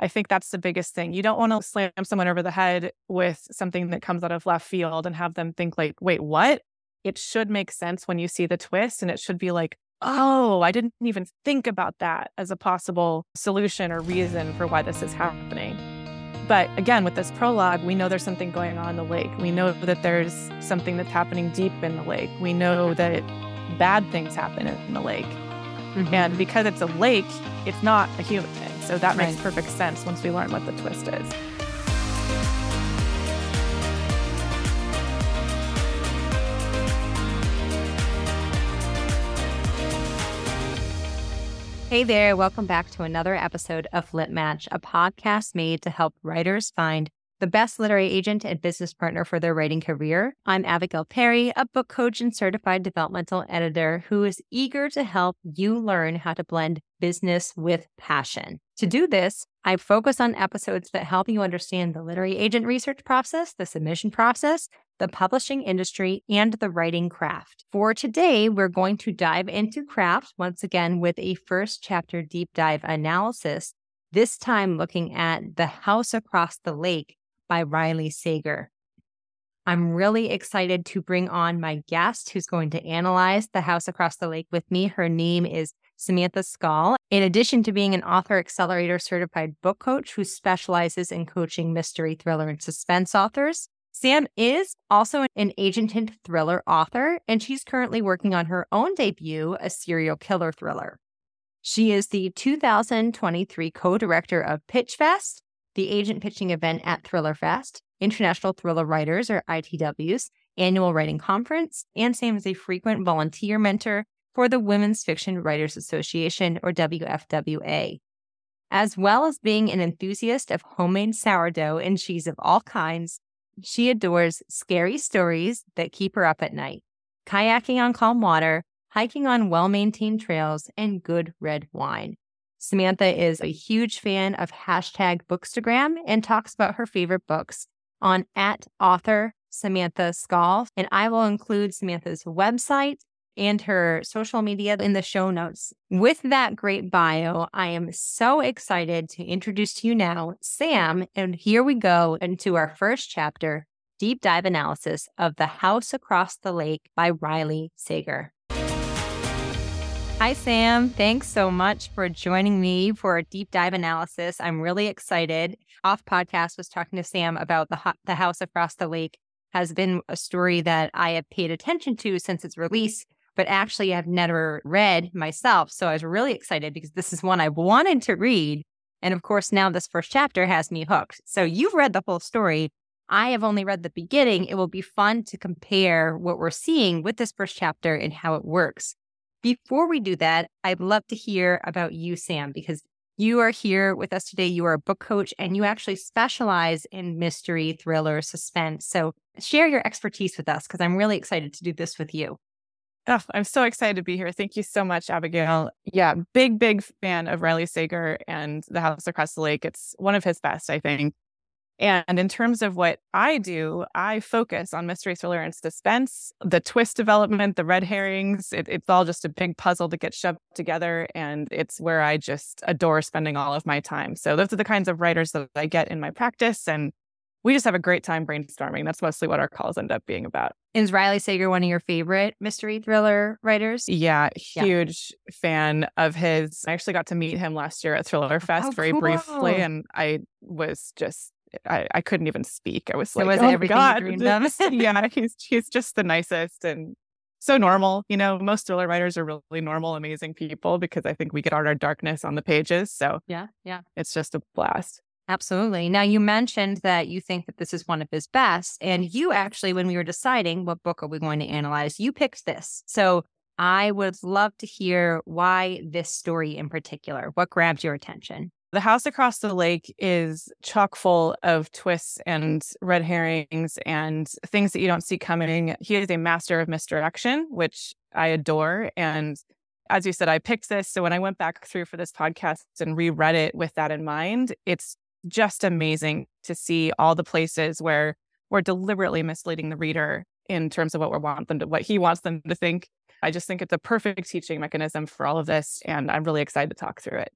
I think that's the biggest thing. You don't want to slam someone over the head with something that comes out of left field and have them think like, wait, what? It should make sense when you see the twist and it should be like, oh, I didn't even think about that as a possible solution or reason for why this is happening. But again, with this prologue, we know there's something going on in the lake. We know that there's something that's happening deep in the lake. We know that bad things happen in the lake. Mm-hmm. And because it's a lake, it's not a human. So that right. makes perfect sense once we learn what the twist is. Hey there, welcome back to another episode of Lit Match, a podcast made to help writers find the best literary agent and business partner for their writing career. I'm Abigail Perry, a book coach and certified developmental editor who is eager to help you learn how to blend business with passion. To do this, I focus on episodes that help you understand the literary agent research process, the submission process, the publishing industry, and the writing craft. For today, we're going to dive into craft once again with a first chapter deep dive analysis, this time looking at The House Across the Lake by Riley Sager. I'm really excited to bring on my guest who's going to analyze The House Across the Lake with me. Her name is Samantha Skal. In addition to being an author accelerator certified book coach who specializes in coaching mystery, thriller, and suspense authors, Sam is also an agented thriller author, and she's currently working on her own debut, a serial killer thriller. She is the 2023 co director of PitchFest, the agent pitching event at ThrillerFest, International Thriller Writers, or ITW's, annual writing conference, and Sam is a frequent volunteer mentor for the Women's Fiction Writers Association, or WFWA. As well as being an enthusiast of homemade sourdough and cheese of all kinds, she adores scary stories that keep her up at night, kayaking on calm water, hiking on well maintained trails, and good red wine. Samantha is a huge fan of hashtag Bookstagram and talks about her favorite books on at author Samantha Skal. And I will include Samantha's website and her social media in the show notes. With that great bio, I am so excited to introduce to you now Sam. And here we go into our first chapter deep dive analysis of The House Across the Lake by Riley Sager. Hi, Sam. Thanks so much for joining me for a deep dive analysis. I'm really excited. Off podcast was talking to Sam about the the house across the lake has been a story that I have paid attention to since its release but actually I've never read myself. So I was really excited because this is one I wanted to read. And of course, now this first chapter has me hooked. So you've read the whole story. I have only read the beginning. It will be fun to compare what we're seeing with this first chapter and how it works. Before we do that, I'd love to hear about you, Sam, because you are here with us today. You are a book coach and you actually specialize in mystery, thriller, suspense. So share your expertise with us because I'm really excited to do this with you. Oh, I'm so excited to be here. Thank you so much, Abigail. Yeah, big, big fan of Riley Sager and The House Across the Lake. It's one of his best, I think. And in terms of what I do, I focus on mystery, thriller, and suspense, the twist development, the red herrings. It, it's all just a big puzzle that gets shoved together. And it's where I just adore spending all of my time. So those are the kinds of writers that I get in my practice. And we just have a great time brainstorming. That's mostly what our calls end up being about. Is Riley Sager one of your favorite mystery thriller writers? Yeah, huge yeah. fan of his. I actually got to meet him last year at Thriller oh, Fest oh, very cool. briefly, and I was just I, I couldn't even speak. I was like, was oh everything God. you dreamed of? yeah, he's he's just the nicest and so normal. You know, most thriller writers are really normal, amazing people because I think we get out our darkness on the pages. So yeah, yeah, it's just a blast. Absolutely. Now, you mentioned that you think that this is one of his best. And you actually, when we were deciding what book are we going to analyze, you picked this. So I would love to hear why this story in particular. What grabbed your attention? The House Across the Lake is chock full of twists and red herrings and things that you don't see coming. He is a master of misdirection, which I adore. And as you said, I picked this. So when I went back through for this podcast and reread it with that in mind, it's just amazing to see all the places where we're deliberately misleading the reader in terms of what we want them to, what he wants them to think. I just think it's a perfect teaching mechanism for all of this, and I'm really excited to talk through it.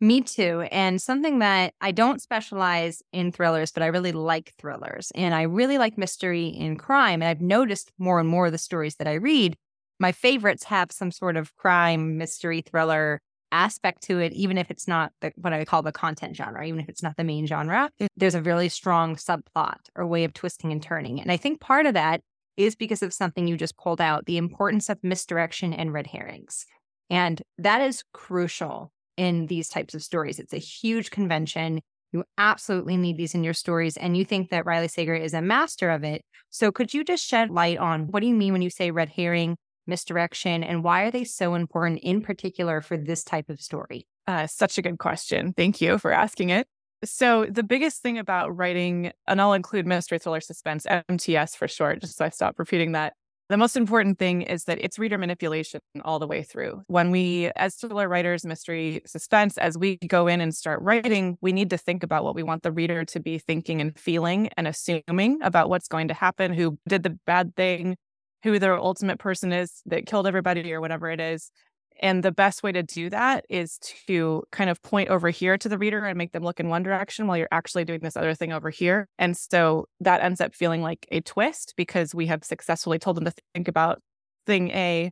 Me too. And something that I don't specialize in thrillers, but I really like thrillers. And I really like mystery and crime. And I've noticed more and more of the stories that I read, my favorites have some sort of crime, mystery, thriller aspect to it, even if it's not the, what I call the content genre, even if it's not the main genre. There's a really strong subplot or way of twisting and turning. And I think part of that is because of something you just pulled out the importance of misdirection and red herrings. And that is crucial in these types of stories. It's a huge convention. You absolutely need these in your stories. And you think that Riley Sager is a master of it. So could you just shed light on what do you mean when you say red herring, misdirection, and why are they so important in particular for this type of story? Uh, such a good question. Thank you for asking it. So, the biggest thing about writing, and I'll include mystery thriller suspense, MTS for short, just so I stop repeating that, the most important thing is that it's reader manipulation all the way through. When we, as thriller writers, mystery suspense, as we go in and start writing, we need to think about what we want the reader to be thinking and feeling and assuming about what's going to happen, who did the bad thing, who their ultimate person is that killed everybody or whatever it is. And the best way to do that is to kind of point over here to the reader and make them look in one direction while you're actually doing this other thing over here. And so that ends up feeling like a twist because we have successfully told them to think about thing A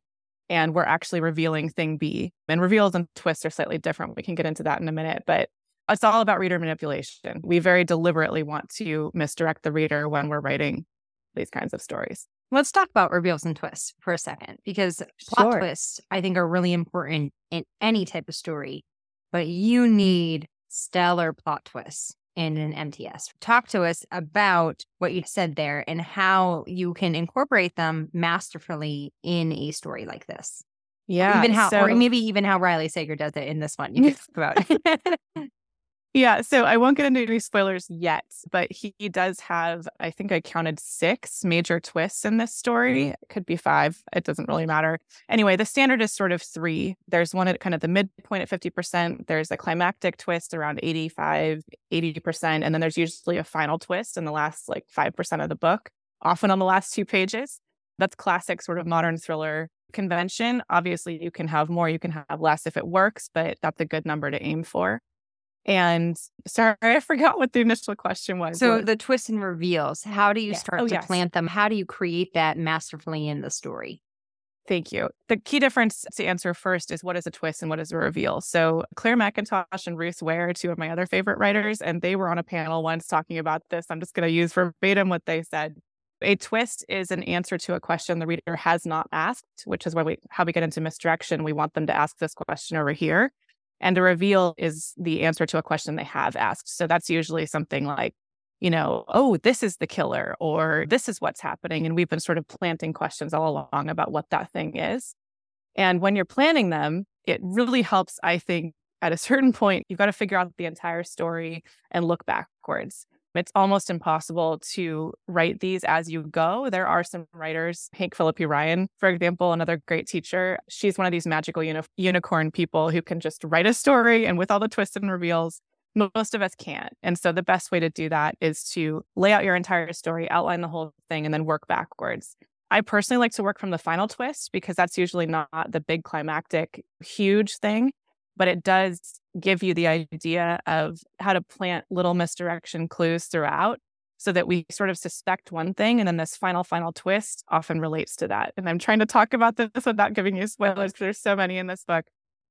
and we're actually revealing thing B. And reveals and twists are slightly different. We can get into that in a minute, but it's all about reader manipulation. We very deliberately want to misdirect the reader when we're writing these kinds of stories. Let's talk about reveals and twists for a second, because plot Sure. twists, I think, are really important in any type of story, but you need stellar plot twists in an MTS. Talk to us about what you said there and how you can incorporate them masterfully in a story like this. Yeah. even how, or maybe even how Riley Sager does it in this one. You can talk about. Yeah, so I won't get into any spoilers yet, but he, he does have, I think I counted six major twists in this story. It could be five. It doesn't really matter. Anyway, the standard is sort of three. There's one at kind of the midpoint at 50%. There's a climactic twist around 85, 80%. And then there's usually a final twist in the last like 5% of the book, often on the last two pages. That's classic sort of modern thriller convention. Obviously, you can have more, you can have less if it works, but that's a good number to aim for. And sorry, I forgot what the initial question was. so the twists and reveals, how do you Yes. start Oh, to yes. plant them? How do you create that masterfully in the story? Thank you. The key difference to answer first is what is a twist and what is a reveal. So Clare Mackintosh and Ruth Ware two of my other favorite writers, and they were on a panel once talking about this. I'm just going to use verbatim what they said. A twist is an answer to a question the reader has not asked, which is why we how we get into misdirection. We want them to ask this question over here. And the reveal is the answer to a question they have asked. So that's usually something like, you know, oh, this is the killer, or this is what's happening. And we've been sort of planting questions all along about what that thing is. And when you're planning them, it really helps, I think, at a certain point, you've got to figure out the entire story and look backwards. It's almost impossible to write these as you go. There are some writers, Hank Phillippi Ryan, for example, another great teacher. She's one of these magical uni- unicorn people who can just write a story and with all the twists and reveals, most of us can't. And so the best way to do that is to lay out your entire story, outline the whole thing, and then work backwards. I personally like to work from the final twist because that's usually not the big climactic, huge thing, but it does give you the idea of how to plant little misdirection clues throughout so that we sort of suspect one thing and then this final final twist often relates to that and i'm trying to talk about this without giving you spoilers there's so many in this book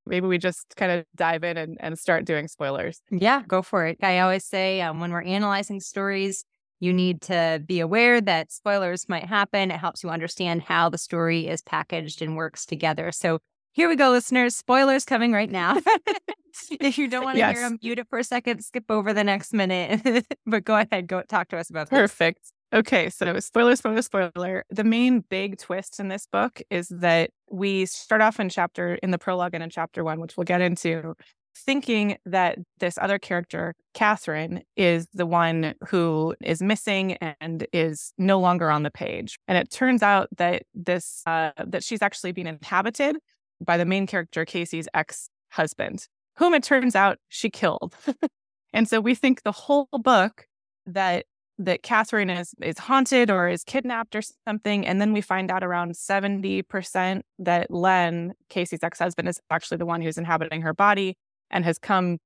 maybe we just kind of dive in and, and start doing spoilers Yeah, go for it. I always say um, when we're analyzing stories, you need to be aware that spoilers might happen. It helps you understand how the story is packaged and works together. So here we go, listeners. Spoilers coming right now. if you don't want to hear them, mute it for a second, skip over the next minute. but go ahead, go talk to us about this. Perfect. Okay, so spoiler, spoiler, spoiler. The main big twist in this book is that we start off in chapter in the prologue and in chapter one, which we'll get into, thinking that this other character, Catherine, is the one who is missing and is no longer on the page. And it turns out that this uh, that she's actually being inhabited by the main character, Casey's ex-husband, whom it turns out she killed. and so we think the whole book that that Catherine is is haunted or is kidnapped or something, and then we find out around seventy percent that Len, Casey's ex husband, is actually the one who's inhabiting her body and has come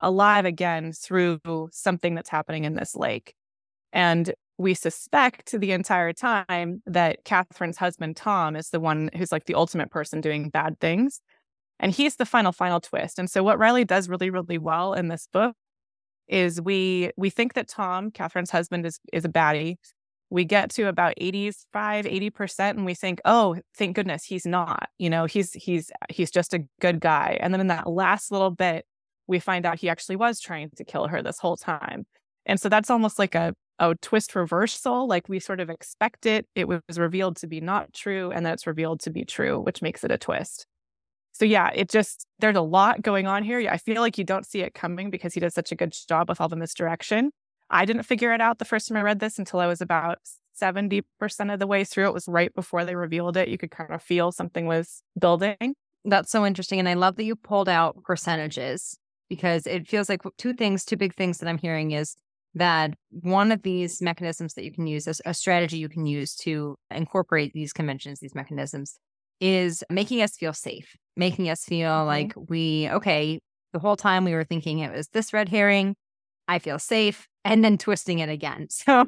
alive again through something that's happening in this lake. And we suspect the entire time that Catherine's husband, Tom, is the one who's like the ultimate person doing bad things. And he's the final, final twist. And so what Riley does really, really well in this book is we we think that Tom, Catherine's husband, is is a baddie. We get to about 85, 80%, and we think, oh, thank goodness he's not. You know, he's he's he's just a good guy. And then in that last little bit, we find out he actually was trying to kill her this whole time. And so that's almost like a a twist reversal. Like we sort of expect it. It was revealed to be not true, and then it's revealed to be true, which makes it a twist. So yeah, it just there's a lot going on here. I feel like you don't see it coming because he does such a good job with all the misdirection. I didn't figure it out the first time I read this until I was about 70% of the way through. It was right before they revealed it. You could kind of feel something was building. That's so interesting. And I love that you pulled out percentages because it feels like two things, two big things that I'm hearing is that one of these mechanisms that you can use, as a strategy you can use to incorporate these conventions, these mechanisms, is making us feel safe, making us feel mm-hmm. like we, okay, the whole time we were thinking it was this red herring, I feel safe, and then twisting it again. So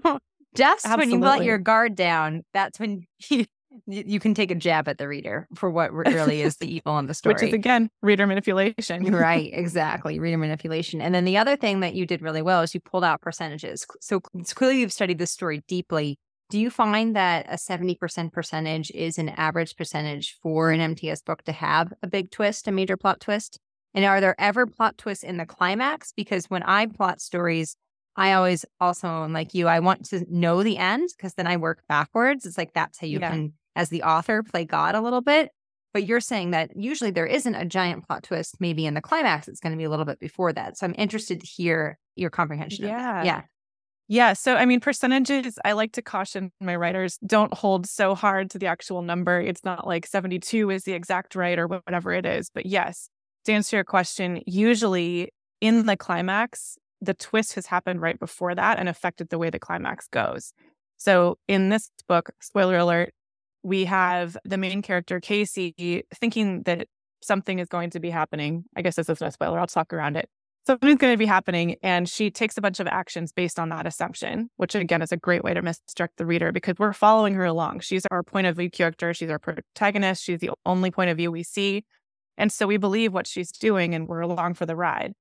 just Absolutely. when you let your guard down, that's when you, you can take a jab at the reader for what really is the evil in the story. Which is again reader manipulation. right, exactly. Reader manipulation. And then the other thing that you did really well is you pulled out percentages. So it's clearly you've studied this story deeply. Do you find that a 70% percentage is an average percentage for an MTS book to have a big twist, a major plot twist? And are there ever plot twists in the climax? Because when I plot stories, I always also, like you, I want to know the end because then I work backwards. It's like that's how you yeah. can as the author play God a little bit. But you're saying that usually there isn't a giant plot twist, maybe in the climax, it's going to be a little bit before that. So I'm interested to hear your comprehension. Yeah. Yeah. Yeah. So, I mean, percentages, I like to caution my writers don't hold so hard to the actual number. It's not like 72 is the exact right or whatever it is. But yes, to answer your question, usually in the climax, the twist has happened right before that and affected the way the climax goes. So, in this book, spoiler alert, we have the main character, Casey, thinking that something is going to be happening. I guess this isn't a spoiler. I'll talk around it. Something's going to be happening. And she takes a bunch of actions based on that assumption, which again is a great way to misdirect the reader because we're following her along. She's our point of view character. She's our protagonist. She's the only point of view we see. And so we believe what she's doing and we're along for the ride.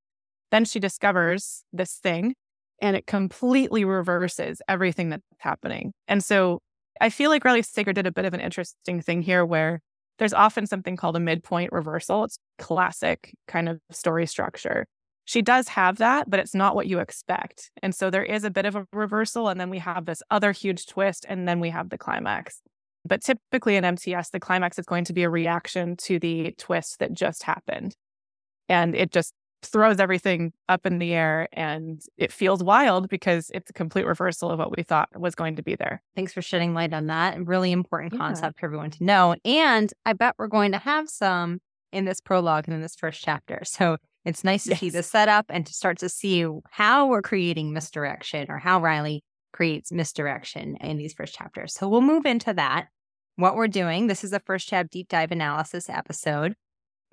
Then she discovers this thing and it completely reverses everything that's happening. And so I feel like Riley Sager did a bit of an interesting thing here where there's often something called a midpoint reversal. It's classic kind of story structure. She does have that, but it's not what you expect. And so there is a bit of a reversal. And then we have this other huge twist, and then we have the climax. But typically in MTS, the climax is going to be a reaction to the twist that just happened. And it just throws everything up in the air and it feels wild because it's a complete reversal of what we thought was going to be there. Thanks for shedding light on that. Really important yeah. concept for everyone to know. And I bet we're going to have some in this prologue and in this first chapter. So it's nice to yes. see the setup and to start to see how we're creating misdirection or how Riley creates misdirection in these first chapters. So we'll move into that. What we're doing, this is a first chap deep dive analysis episode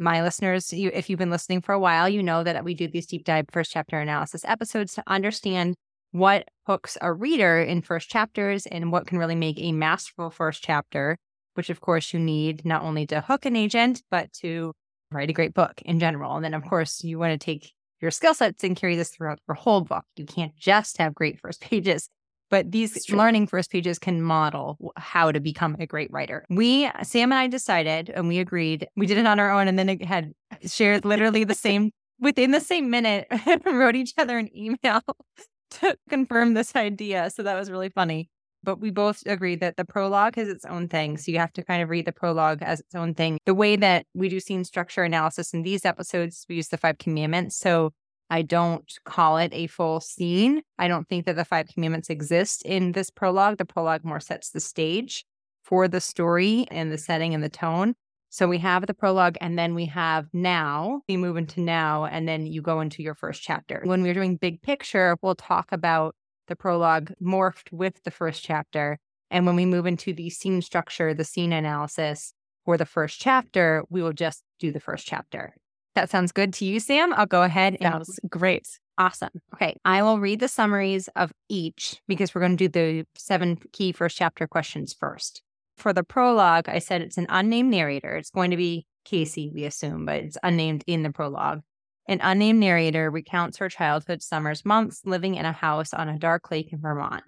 my listeners, you, if you've been listening for a while, you know that we do these deep dive first chapter analysis episodes to understand what hooks a reader in first chapters and what can really make a masterful first chapter, which of course you need not only to hook an agent, but to write a great book in general. And then, of course, you want to take your skill sets and carry this throughout your whole book. You can't just have great first pages. But these learning first pages can model how to become a great writer. We, Sam and I decided and we agreed, we did it on our own and then it had shared literally the same, within the same minute, wrote each other an email to confirm this idea. So that was really funny. But we both agreed that the prologue is its own thing. So you have to kind of read the prologue as its own thing. The way that we do scene structure analysis in these episodes, we use the five commandments. So I don't call it a full scene. I don't think that the five commandments exist in this prologue. The prologue more sets the stage for the story and the setting and the tone. So we have the prologue and then we have now. You move into now and then you go into your first chapter. When we're doing big picture, we'll talk about the prologue morphed with the first chapter. And when we move into the scene structure, the scene analysis for the first chapter, we will just do the first chapter. That sounds good to you, Sam. I'll go ahead and Sounds great. Awesome. Okay. I will read the summaries of each because we're going to do the seven key first chapter questions first. For the prologue, I said it's an unnamed narrator. It's going to be Casey, we assume, but it's unnamed in the prologue. An unnamed narrator recounts her childhood summer's months living in a house on a dark lake in Vermont.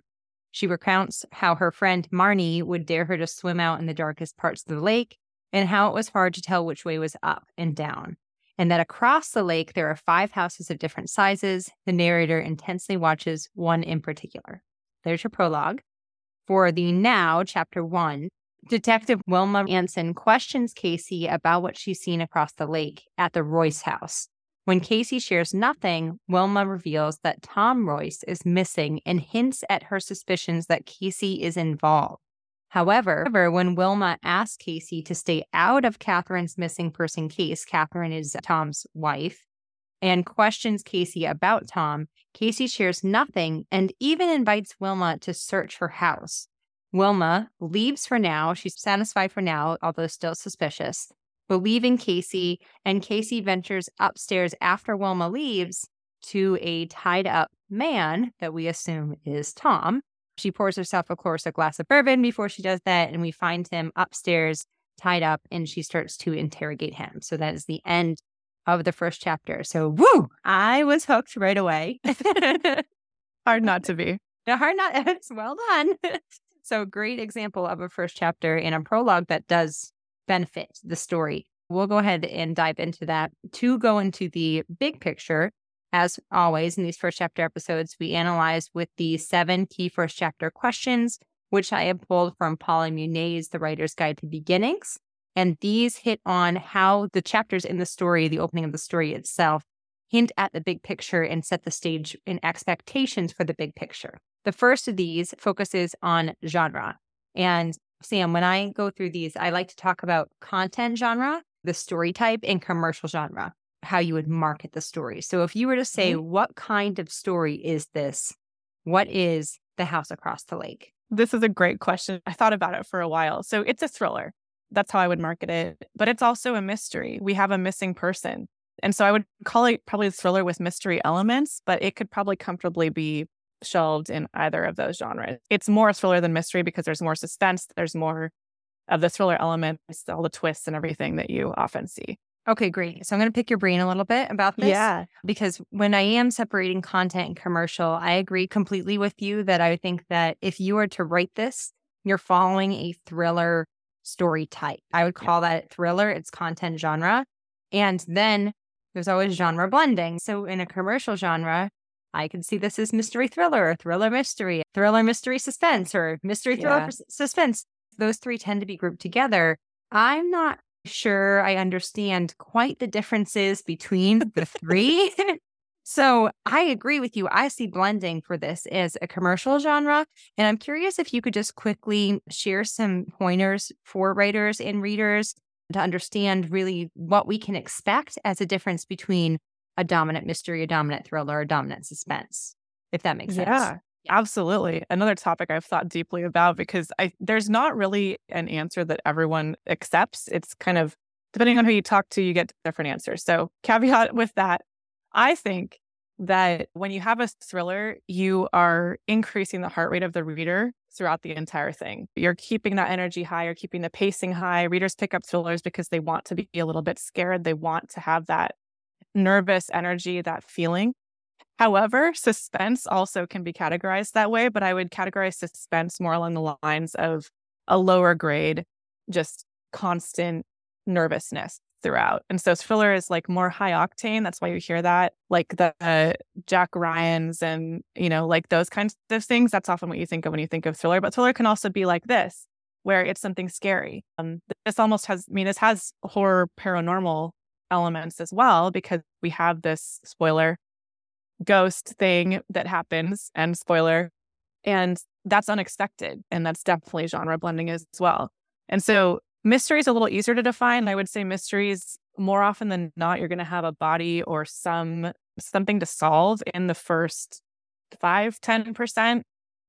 She recounts how her friend Marnie would dare her to swim out in the darkest parts of the lake and how it was hard to tell which way was up and down. And that across the lake, there are five houses of different sizes. The narrator intensely watches one in particular. There's your prologue. For the now, chapter one, Detective Wilma Anson questions Casey about what she's seen across the lake at the Royce house. When Casey shares nothing, Wilma reveals that Tom Royce is missing and hints at her suspicions that Casey is involved. However, when Wilma asks Casey to stay out of Catherine's missing person case, Catherine is Tom's wife, and questions Casey about Tom, Casey shares nothing and even invites Wilma to search her house. Wilma leaves for now. She's satisfied for now, although still suspicious believing Casey, and Casey ventures upstairs after Wilma leaves to a tied up man that we assume is Tom. She pours herself, of course, a glass of bourbon before she does that, and we find him upstairs tied up, and she starts to interrogate him. So that is the end of the first chapter. So, woo, I was hooked right away. Hard not to be. Hard not. It's well done. so, great example of a first chapter in a prologue that does benefit the story. We'll go ahead and dive into that. To go into the big picture, as always, in these first chapter episodes, we analyze with the seven key first chapter questions, which I have pulled from Paula Munier's The Writer's Guide to Beginnings. And these hit on how the chapters in the story, the opening of the story itself, hint at the big picture and set the stage and expectations for the big picture. The first of these focuses on genre. And Sam, when I go through these, I like to talk about content genre, the story type, and commercial genre, how you would market the story. So if you were to say, mm-hmm. what kind of story is this? What is The House Across the Lake? This is a great question. I thought about it for a while. So it's a thriller. That's how I would market it. But it's also a mystery. We have a missing person. And so I would call it probably a thriller with mystery elements, but it could probably comfortably be shelved in either of those genres. It's more thriller than mystery because there's more suspense, there's more of the thriller elements, all the twists and everything that you often see. Okay, great. So I'm going to pick your brain a little bit about this. Yeah. Because when I am separating content and commercial, I agree completely with you that I think that if you were to write this, you're following a thriller story type. I would call that thriller, it's content genre. And then there's always genre blending. So in a commercial genre, I can see this as mystery thriller or thriller mystery, thriller mystery suspense or mystery thriller yeah. suspense. Those three tend to be grouped together. I'm not sure I understand quite the differences between the three. so I agree with you. I see blending for this as a commercial genre. And I'm curious if you could just quickly share some pointers for writers and readers to understand really what we can expect as a difference between a dominant mystery, a dominant thriller, a dominant suspense, if that makes sense. Absolutely. Another topic I've thought deeply about because I there's not really an answer that everyone accepts. It's kind of depending on who you talk to, you get different answers. So, caveat with that, I think that when you have a thriller, you are increasing the heart rate of the reader throughout the entire thing. You're keeping that energy high, you're keeping the pacing high. Readers pick up thrillers because they want to be a little bit scared. They want to have that nervous energy, that feeling. However, suspense also can be categorized that way, but I would categorize suspense more along the lines of a lower grade, just constant nervousness throughout. And so thriller is like more high octane. That's why you hear that, like the uh, Jack Ryan's and, you know, like those kinds of things. That's often what you think of when you think of thriller. But thriller can also be like this, where it's something scary. Um, this almost has, I mean, this has horror paranormal elements as well because we have this spoiler ghost thing that happens and spoiler and that's unexpected and that's definitely genre blending as well and so mystery is a little easier to define i would say mysteries more often than not you're going to have a body or some something to solve in the first 5 10%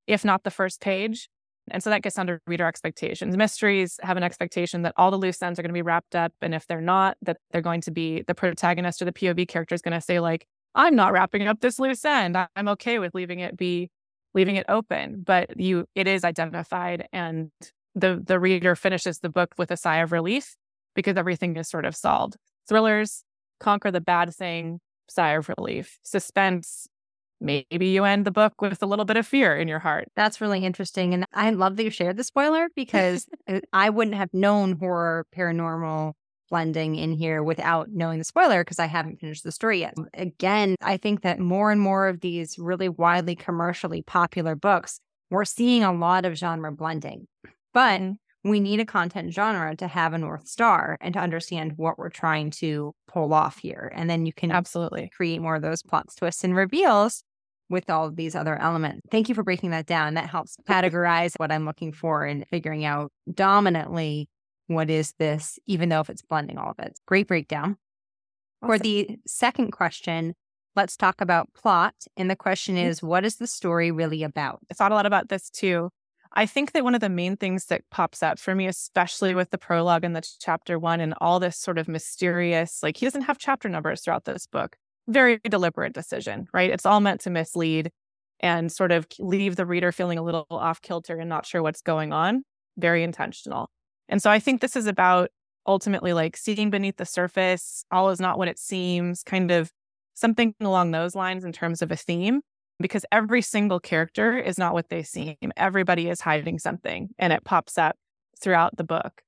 if not the first page And so that gets under reader expectations. Mysteries have an expectation that all the loose ends are going to be wrapped up. And if they're not, that they're going to be the protagonist or the POV character is going to say, like, I'm not wrapping up this loose end. I'm okay with leaving it be, leaving it open. But you, it is identified, and the the reader finishes the book with a sigh of relief because everything is sort of solved. Thrillers conquer the bad thing, sigh of relief. Suspense maybe you end the book with a little bit of fear in your heart. That's really interesting. And I love that you shared the spoiler because I wouldn't have known horror, paranormal blending in here without knowing the spoiler because I haven't finished the story yet. Again, I think that more and more of these really widely commercially popular books, we're seeing a lot of genre blending. But mm-hmm. we need a content genre to have a North Star and to understand what we're trying to pull off here. And then you can absolutely create more of those plots, twists, and reveals with all of these other elements. Thank you for breaking that down. That helps categorize what I'm looking for and figuring out dominantly what is this, even though if it's blending all of it. Great breakdown. Awesome. For the second question, let's talk about plot. And the question mm-hmm. is, what is the story really about? I thought a lot about this too. I think that one of the main things that pops up for me, especially with the prologue and the chapter one and all this sort of mysterious, like he doesn't have chapter numbers throughout this book very deliberate decision, right? It's all meant to mislead and sort of leave the reader feeling a little off kilter and not sure what's going on. Very intentional. And so I think this is about ultimately like seeing beneath the surface, all is not what it seems, kind of something along those lines in terms of a theme, because every single character is not what they seem. Everybody is hiding something and it pops up throughout the book.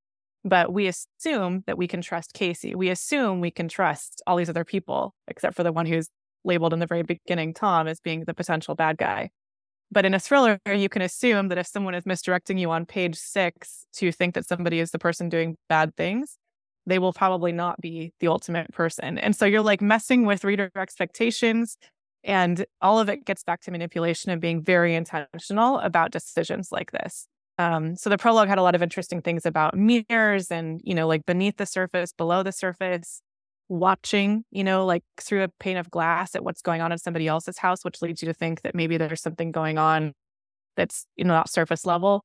But we assume that we can trust Casey. We assume we can trust all these other people, except for the one who's labeled in the very beginning, Tom, as being the potential bad guy. But in a thriller, you can assume that if someone is misdirecting you on page six to think that somebody is the person doing bad things, they will probably not be the ultimate person. And so you're like messing with reader expectations. And all of it gets back to manipulation and being very intentional about decisions like this. Um, so the prologue had a lot of interesting things about mirrors and, you know, like beneath the surface, below the surface, watching, you know, like through a pane of glass at what's going on in somebody else's house, which leads you to think that maybe there's something going on that's, you know, not surface level.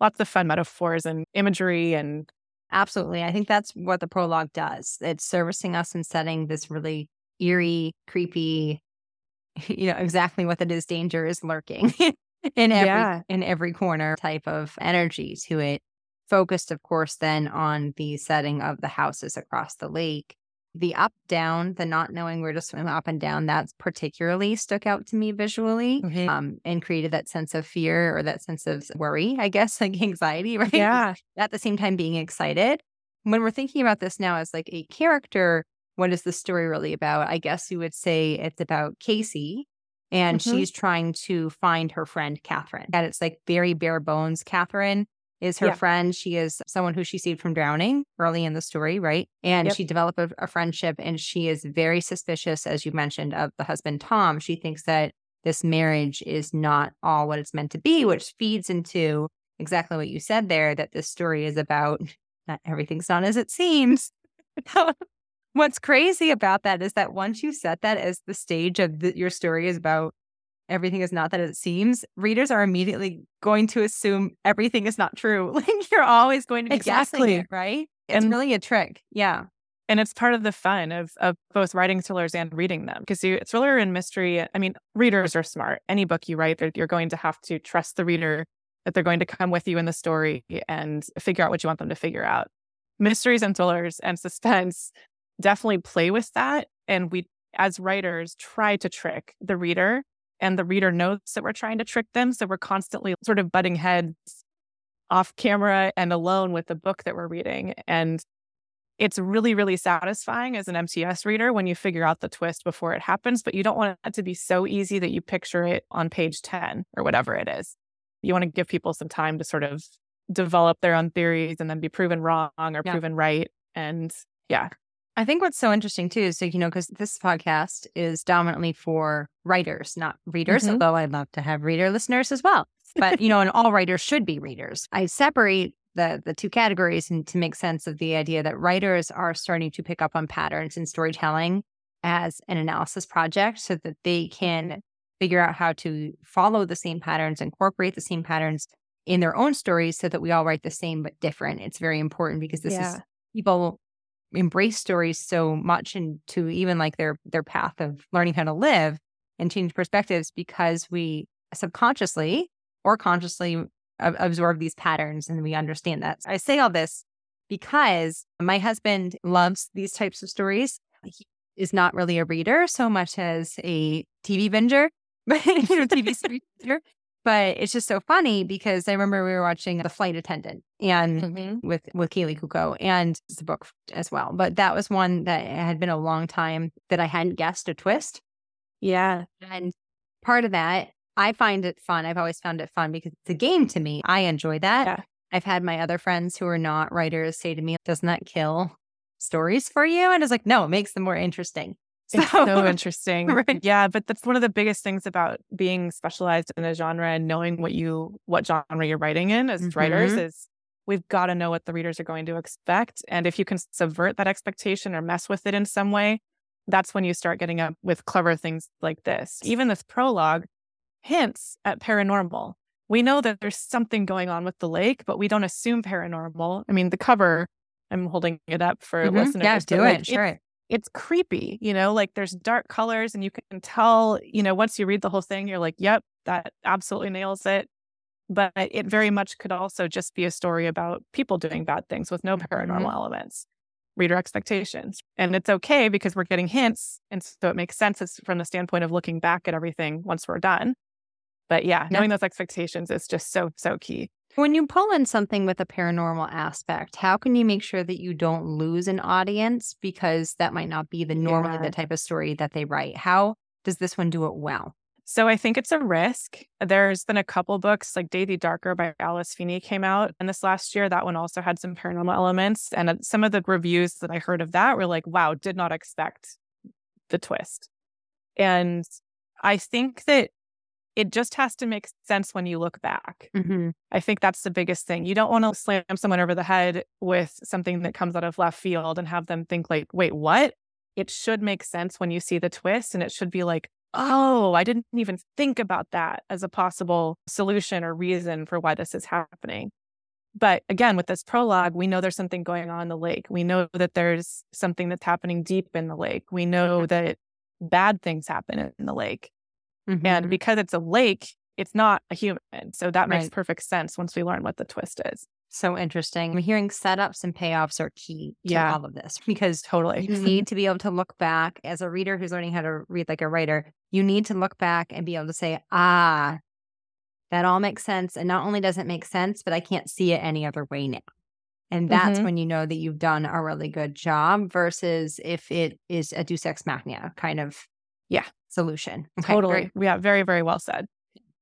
Lots of fun metaphors and imagery and Absolutely. I think that's what the prologue does. It's servicing us and setting this really eerie, creepy, you know, exactly what it is danger is lurking in every yeah. in every corner type of energy to it. Focused, of course, then on the setting of the houses across the lake. The up down, the not knowing where to swim up and down, that's particularly stuck out to me visually mm-hmm. um, and created that sense of fear or that sense of worry, I guess, like anxiety, right? Yeah. At the same time, being excited. When we're thinking about this now as like a character, what is the story really about? I guess you would say it's about Casey and mm-hmm. she's trying to find her friend Catherine. And it's like very bare bones. Catherine is her yeah. friend. She is someone who she saved from drowning early in the story, right? And yep. she developed a, a, friendship and she is very suspicious, as you mentioned, of the husband Tom. She thinks that this marriage is not all what it's meant to be, which feeds into exactly what you said there that this story is about not everything's not as it seems. What's crazy about that is that once you set that as the stage of the, your story is about everything is not that it seems, readers are immediately going to assume everything is not true. Like you're always going to be exactly. it, right? It's and, really a trick. Yeah. And it's part of the fun of of both writing thrillers and reading them because you thriller and mystery. I mean, readers are smart. Any book you write, you're going to have to trust the reader that they're going to come with you in the story and figure out what you want them to figure out. Mysteries and thrillers and suspense definitely play with that. And we, as writers, try to trick the reader, and the reader knows that we're trying to trick them. So we're constantly sort of butting heads off camera and alone with the book that we're reading. And it's really, really satisfying as an MTS reader when you figure out the twist before it happens, but you don't want it to be so easy that you picture it on page 10 or whatever it is. You want to give people some time to sort of develop their own theories and then be proven wrong or yeah. proven right. And yeah, I think what's so interesting too is, so, you know, because this podcast is dominantly for writers, not readers, mm-hmm. although I'd love to have reader listeners as well. But, you know, and all writers should be readers. I separate the the two categories and to make sense of the idea that writers are starting to pick up on patterns in storytelling as an analysis project so that they can figure out how to follow the same patterns, incorporate the same patterns in their own stories so that we all write the same but different. It's very important because this Yeah. is people embrace stories so much into even like their their path of learning how to live and change perspectives because we subconsciously or consciously ab- absorb these patterns and we understand that. I say all this because my husband loves these types of stories. He is not really a reader so much as a TV binger, you know, TV binger. But it's just so funny because I remember we were watching The Flight Attendant and Mhm. with with Kaley Cuoco, and it's a book as well. But that was one that had been a long time that I hadn't guessed a twist. Yeah. And part of that, I find it fun. I've always found it fun because it's a game to me. I enjoy that. Yeah. I've had my other friends who are not writers say to me, "Doesn't that kill stories for you?" And I was like, "No, it makes them more interesting." It's so interesting. Right. Yeah, but that's one of the biggest things about being specialized in a genre and knowing what you what genre you're writing in as writers Mhm. is we've got to know what the readers are going to expect. And if you can subvert that expectation or mess with it in some way, that's when you start getting up with clever things like this. Even this prologue hints at paranormal. We know that there's something going on with the lake, but we don't assume paranormal. I mean, the cover, I'm holding it up for Mhm. listeners. Yeah, do like, it. It's creepy, you know, like there's dark colors and you can tell, you know, once you read the whole thing, you're like, yep, that absolutely nails it. But it very much could also just be a story about people doing bad things with no paranormal Mhm. elements, reader expectations. And it's okay because we're getting hints. And so it makes sense as- from the standpoint of looking back at everything once we're done. But Yeah. knowing those expectations is just so, so key. When you pull in something with a paranormal aspect, how can you make sure that you don't lose an audience because that might not be the normally Yeah. the type of story that they write? How does this one do it well? So I think it's a risk. There's been a couple books like Daisy Darker by Alice Feeney came out and this last year. That one also had some paranormal elements. And uh, some of the reviews that I heard of that were like, wow, did not expect the twist. And I think that it just has to make sense when you look back. Mm-hmm. I think that's the biggest thing. You don't want to slam someone over the head with something that comes out of left field and have them think like, wait, what? It should make sense when you see the twist and it should be like, oh, I didn't even think about that as a possible solution or reason for why this is happening. But again, with this prologue, we know there's something going on in the lake. We know that there's something that's happening deep in the lake. We know that bad things happen in the lake. Mm-hmm. And because it's a lake, it's not a human. So that makes Right. perfect sense once we learn what the twist is. so interesting. I'm hearing setups and payoffs are key to Yeah. all of this because Totally. you need to be able to look back as a reader who's learning how to read like a writer. You need to look back and be able to say, ah, that all makes sense. And not only does it make sense, but I can't see it any other way now. And that's Mhm. when you know that you've done a really good job versus if it is a Deus Ex Machina kind of Yeah. Solution. Okay, totally. very- Yeah. Very, very well said.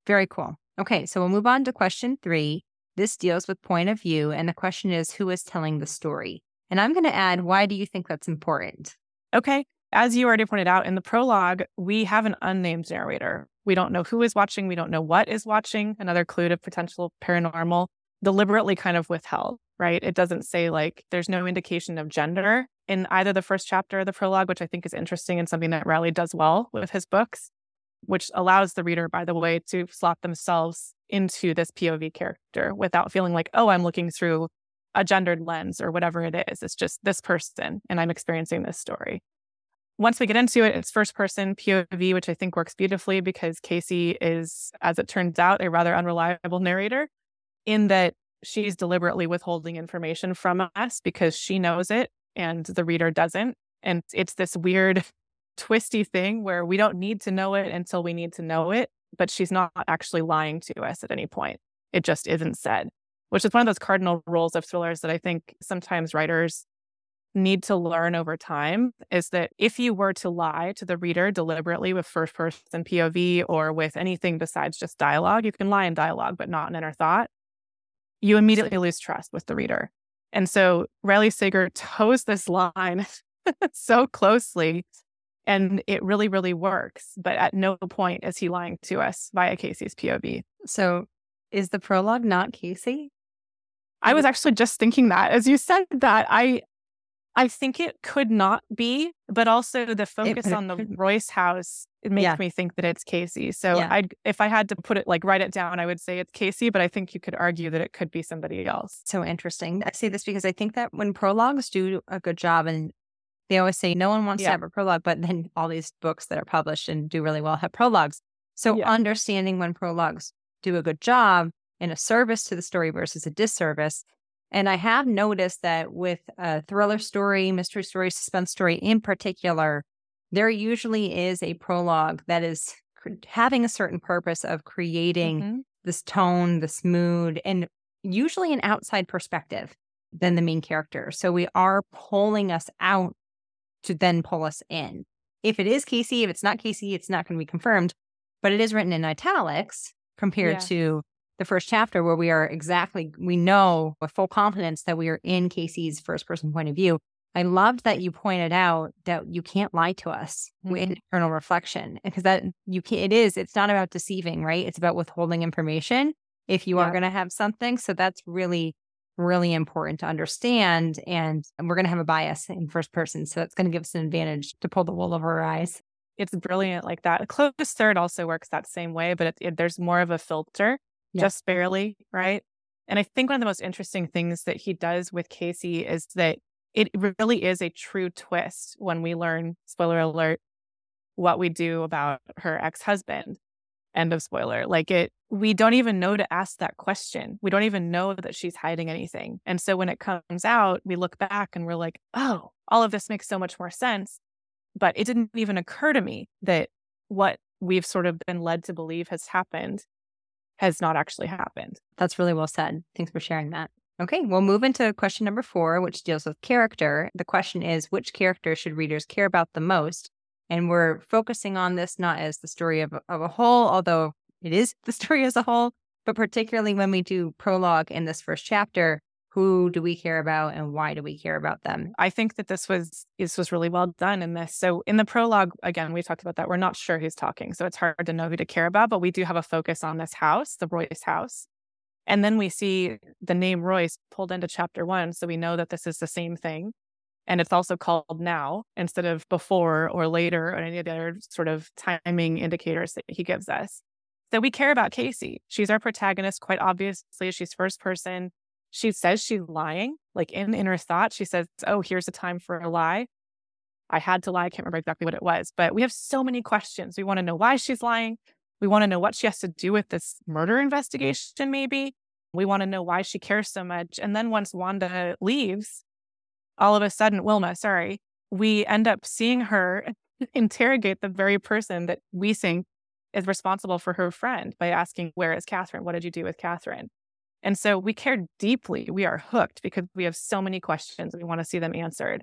very cool. Okay, so we'll move on to question three. This deals with point of view, and the question is who is telling the story? And I'm going to add, why do you think that's important? Okay. As you already pointed out in the prologue, we have an unnamed narrator. We don't know who is watching. We don't know what is watching. Another clue to potential paranormal, deliberately kind of withheld, right? It doesn't say like there's no indication of gender in either the first chapter or the prologue, which I think is interesting and something that Riley does well with his books, which allows the reader, by the way, to slot themselves into this POV character without feeling like, oh, I'm looking through a gendered lens or whatever it is. It's just this person and I'm experiencing this story. Once we get into it, it's first person POV, which I think works beautifully because Casey is, as it turns out, a rather unreliable narrator in that she's deliberately withholding information from us because she knows it and the reader doesn't. And it's this weird, twisty thing where we don't need to know it until we need to know it, but she's not actually lying to us at any point. It just isn't said, which is one of those cardinal rules of thrillers that I think sometimes writers need to learn over time is that if you were to lie to the reader deliberately with first person POV or with anything besides just dialogue, you can lie in dialogue, but not in inner thought, you immediately lose trust with the reader. And so Riley Sager toes this line so closely and it really, really works. But at no point is he lying to us via Casey's POV. So, is the prologue not Casey? I was actually just thinking that as you said that. I I think it could not be, but also the focus it on the Royce house it makes Yeah. me think that it's Casey. So Yeah. I'd if I had to put it like write it down, I would say it's Casey, but I think you could argue that it could be somebody else. so interesting. I say this because I think that when prologues do a good job, and they always say no one wants Yeah. to have a prologue, but then all these books that are published and do really well have prologues. So understanding when prologues do a good job in a service to the story versus a disservice. And I have noticed that with a thriller story, mystery story, suspense story in particular, there usually is a prologue that is cr- having a certain purpose of creating Mhm. this tone, this mood, and usually an outside perspective than the main character. So we are pulling us out to then pull us in. If it is Casey, if it's not Casey, it's not going to be confirmed, but it is written in italics compared Yeah. to the first chapter where we are exactly, we know with full confidence that we are in Casey's first person point of view. I loved that you pointed out that you can't lie to us with Mhm. internal reflection because that you can it is it's not about deceiving right it's about withholding information if you are going to have something so that's really really important to understand and we're going to have a bias in first person so that's going to give us an advantage to pull the wool over our eyes It's brilliant like that. Close third also works that same way, but it, it, there's more of a filter, Yeah. just barely, right? And I think one of the most interesting things that he does with Casey is that it really is a true twist when we learn, spoiler alert, what we do about her ex husband. End of spoiler. Like it, we don't even know to ask that question. We don't even know that she's hiding anything. And so when it comes out, we look back and we're like, oh, all of this makes so much more sense. But it didn't even occur to me that what we've sort of been led to believe has happened has not actually happened. that's really well said. Thanks for sharing that. Okay we'll move into question number four which deals with character. The question is which character should readers care about the most? And we're focusing on this not as the story of, of a whole although it is the story as a whole but particularly when we do prologue in this first chapter who do we care about and why do we care about them I think that this was this was really well done in this. So in the prologue, again, we talked about that. We're not sure who's talking, so it's hard to know who to care about. But we do have a focus on this house, the Royce house, and then we see the name Royce pulled into chapter one, so we know that this is the same thing, and it's also called now instead of before or later or any of the other sort of timing indicators that he gives us. So we care about Casey. She's our protagonist, quite obviously. She's first person. She says she's lying, like in inner thought. She says, Oh, here's a time for a lie. I had to lie. I can't remember exactly what it was, but we have so many questions. We want to know why she's lying. We want to know what she has to do with this murder investigation, maybe. We want to know why she cares so much. And then once Wanda leaves, all of a sudden, Wilma, sorry, we end up seeing her interrogate the very person that we think is responsible for her friend by asking, Where is Catherine? What did you do with Catherine? And so we care deeply. We are hooked because we have so many questions. We want to see them answered.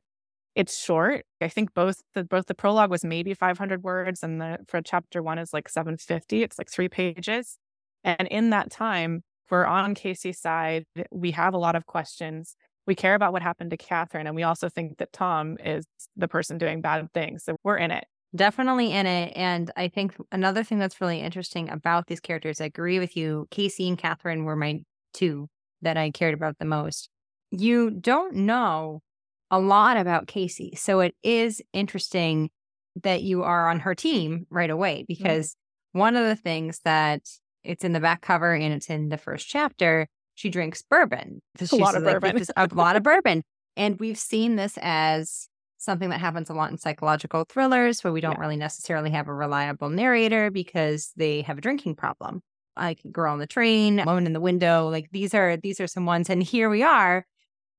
It's short. I think both the both the prologue was maybe 500 words, and the for chapter one is like 750. It's like three pages, and in that time, we're on Casey's side. We have a lot of questions. We care about what happened to Catherine, and we also think that Tom is the person doing bad things. So we're in it. definitely in it. And I think another thing that's really interesting about these characters, I agree with you. Casey and Catherine were my two that I cared about the most. You don't know a lot about Casey. So it is interesting that you are on her team right away because one of the things that it's in the back cover and it's in the first chapter, she drinks bourbon. A lot of like, bourbon. a lot of bourbon. And we've seen this as something that happens a lot in psychological thrillers where we don't Yeah. really necessarily have a reliable narrator because they have a drinking problem. Like girl on the train, woman in the window, like these are these are some ones. And here we are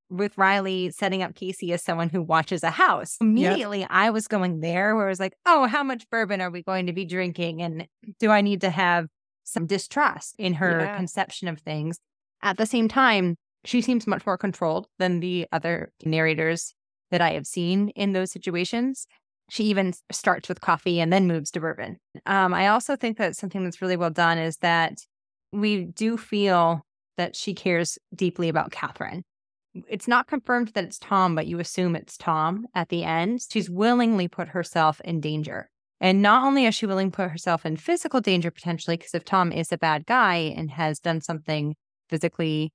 with Riley setting up Casey as someone who watches a house. Immediately I was going there where I was like, oh, how much bourbon are we going to be drinking? And do I need to have some distrust in her Yeah. conception of things? At the same time, she seems much more controlled than the other narrators that I have seen in those situations. She even starts with coffee and then moves to bourbon. Um, I also think that something that's really well done is that we do feel that she cares deeply about Catherine. It's not confirmed that it's Tom, but you assume it's Tom at the end. She's willingly put herself in danger. And not only is she willing to put herself in physical danger potentially, because if Tom is a bad guy and has done something physically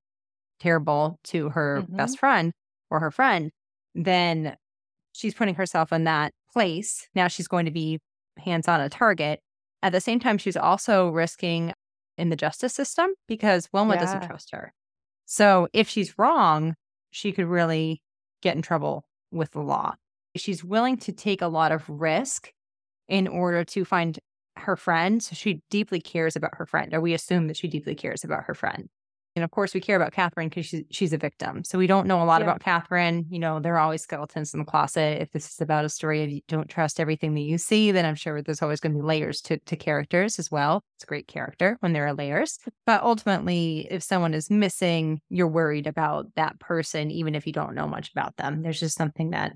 terrible to her Mhm. best friend or her friend, then she's putting herself in that place. Now she's going to be hands on a target. At the same time, she's also risking in the justice system because Wilma yeah. doesn't trust her. So if she's wrong, she could really get in trouble with the law. She's willing to take a lot of risk in order to find her friend. So she deeply cares about her friend, or we assume that she deeply cares about her friend. And of course, we care about Catherine because she's, she's a victim. So we don't know a lot yeah. about Catherine. You know, there are always skeletons in the closet. If this is about a story of you don't trust everything that you see, then I'm sure there's always going to be layers to, to characters as well. It's a great character when there are layers. But ultimately, if someone is missing, you're worried about that person, even if you don't know much about them. There's just something that,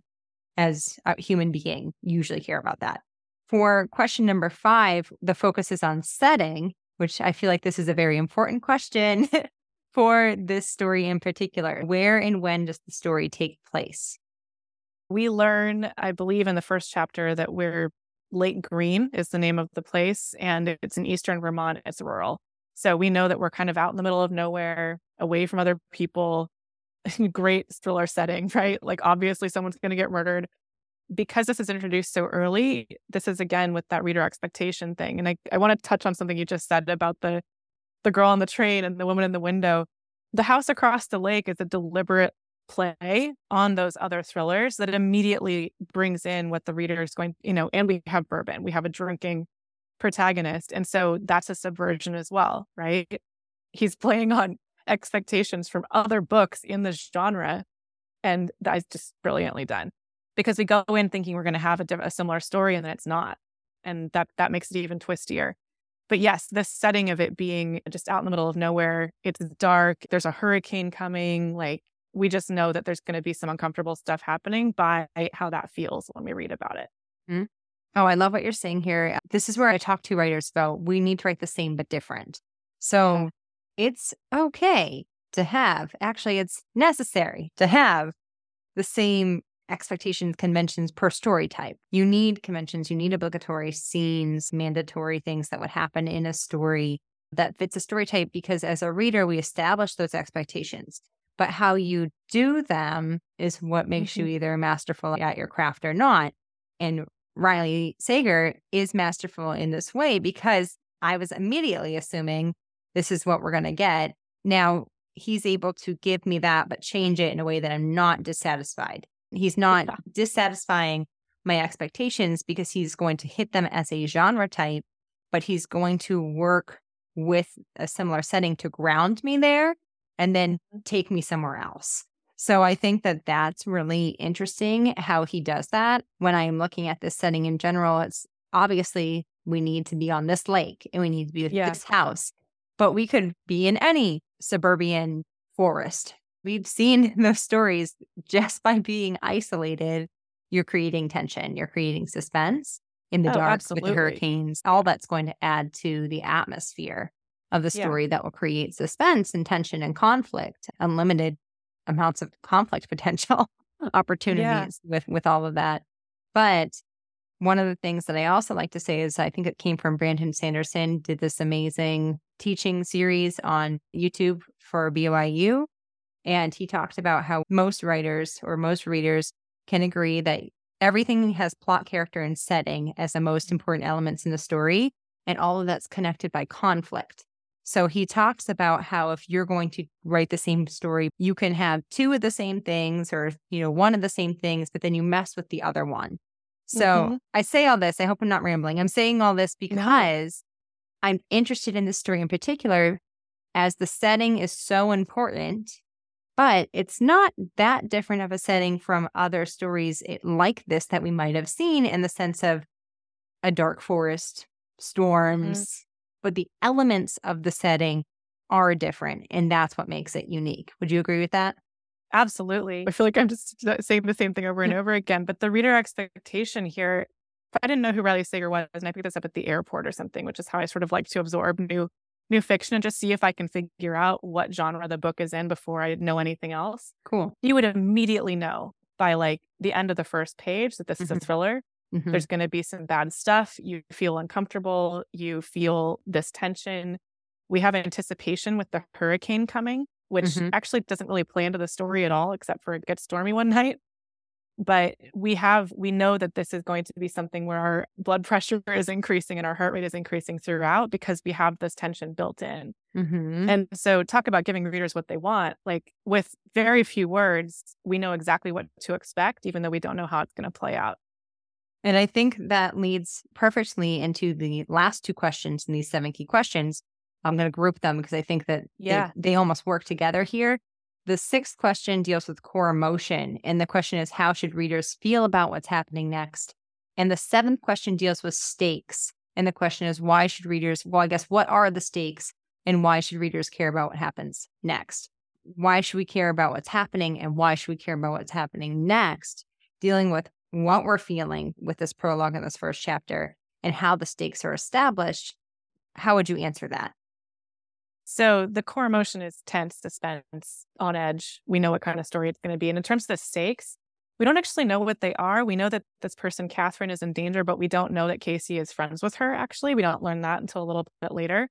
as a human being, you usually care about that. For question number five, the focus is on setting, which I feel like this is a very important question for this story in particular. Where and when does the story take place? We learn, I believe, in the first chapter that we're Lake Greene is the name of the place, and it's in eastern Vermont. It's rural. So we know that we're kind of out in the middle of nowhere, away from other people. Great thriller setting, right? Like, obviously, someone's going to get murdered. Because this is introduced so early, this is again with that reader expectation thing. And I, I want to touch on something you just said about the the girl on the train and the woman in the window. The House Across the Lake is a deliberate play on those other thrillers that immediately brings in what the reader is going, you know, and we have bourbon, we have a drinking protagonist. And so that's a subversion as well, right? He's playing on expectations from other books in the genre. And that's just brilliantly done because we go in thinking we're going to have a, a similar story and then it's not. And that, that makes it even twistier but yes, the setting of it being just out in the middle of nowhere, it's dark, there's a hurricane coming, like we just know that there's going to be some uncomfortable stuff happening by how that feels when we read about it. Mm-hmm. Oh, I love what you're saying here. This is where I talk to writers about we need to write the same but different. So yeah. it's okay to have, actually, it's necessary to have the same expectations, conventions per story type. You need conventions, you need obligatory scenes, mandatory things that would happen in a story that fits a story type because as a reader, we establish those expectations. But how you do them is what makes mm-hmm. you either masterful at your craft or not. And Riley Sager is masterful in this way because I was immediately assuming this is what we're going to get. Now he's able to give me that, but change it in a way that I'm not dissatisfied. He's not yeah. dissatisfying my expectations because he's going to hit them as a genre type, but he's going to work with a similar setting to ground me there and then mm-hmm. take me somewhere else. So I think that that's really interesting how he does that. When I'm looking at this setting in general, it's obviously we need to be on this lake and we need to be with yeah. this house, but we could be in any suburban forest We've seen in those stories just by being isolated. You're creating tension, you're creating suspense in the oh, dark absolutely. with the hurricanes. All that's going to add to the atmosphere of the story yeah. that will create suspense and tension and conflict, unlimited amounts of conflict potential opportunities yeah. with with all of that. But one of the things that I also like to say is I think it came from Brandon Sanderson did this amazing teaching series on YouTube for BYU and he talked about how most writers or most readers can agree that everything has plot, character, and setting as the most important elements in the story. And all of that's connected by conflict. So he talks about how if you're going to write the same story, you can have two of the same things or, you know, one of the same things, but then you mess with the other one. So mm-hmm. I say all this. I hope I'm not rambling. I'm saying all this because no. I'm interested in this story in particular as the setting is so important but it's not that different of a setting from other stories like this that we might have seen in the sense of a dark forest, mm-hmm. storms, mm-hmm. but the elements of the setting are different. And that's what makes it unique. Would you agree with that? Absolutely. I feel like I'm just saying the same thing over and over again. But the reader expectation here, I didn't know who Riley Sager was, and I picked this up at the airport or something, which is how I sort of like to absorb new new fiction and just see if I can figure out what genre the book is in before I know anything else. Cool. You would immediately know by like the end of the first page that this mm-hmm. is a mm-hmm. thriller. Mm-hmm. There's going to be some bad stuff. You feel uncomfortable. You feel this tension. We have anticipation with the hurricane coming, which mm-hmm. actually doesn't really play into the story at all, except for it gets stormy one night. But we have we know that this is going to be something where our blood pressure is increasing and our heart rate is increasing throughout because we have this tension built in Mm-hmm. and so talk about giving readers what they want like with very few words we know exactly what to expect even though we don't know how it's going to play out And I think that leads perfectly into the last two questions in these seven key questions. I'm going to group them because I think that they- Yeah. they, almost work together here. The sixth question deals with core emotion. And the question is, how should readers feel about what's happening next? And the seventh question deals with stakes. And the question is, why should readers, well, I guess, what are the stakes and why should readers care about what happens next? Why should we care about what's happening and why should we care about what's happening next? Dealing with what we're feeling with this prologue in this first chapter and how the stakes are established. How would you answer that? So the core emotion is tense, suspense, on edge. We know what kind of story it's going to be. And in terms of the stakes, we don't actually know what they are. We know that this person, Catherine, is in danger, but we don't know that Casey is friends with her, actually. We don't learn that until a little bit later.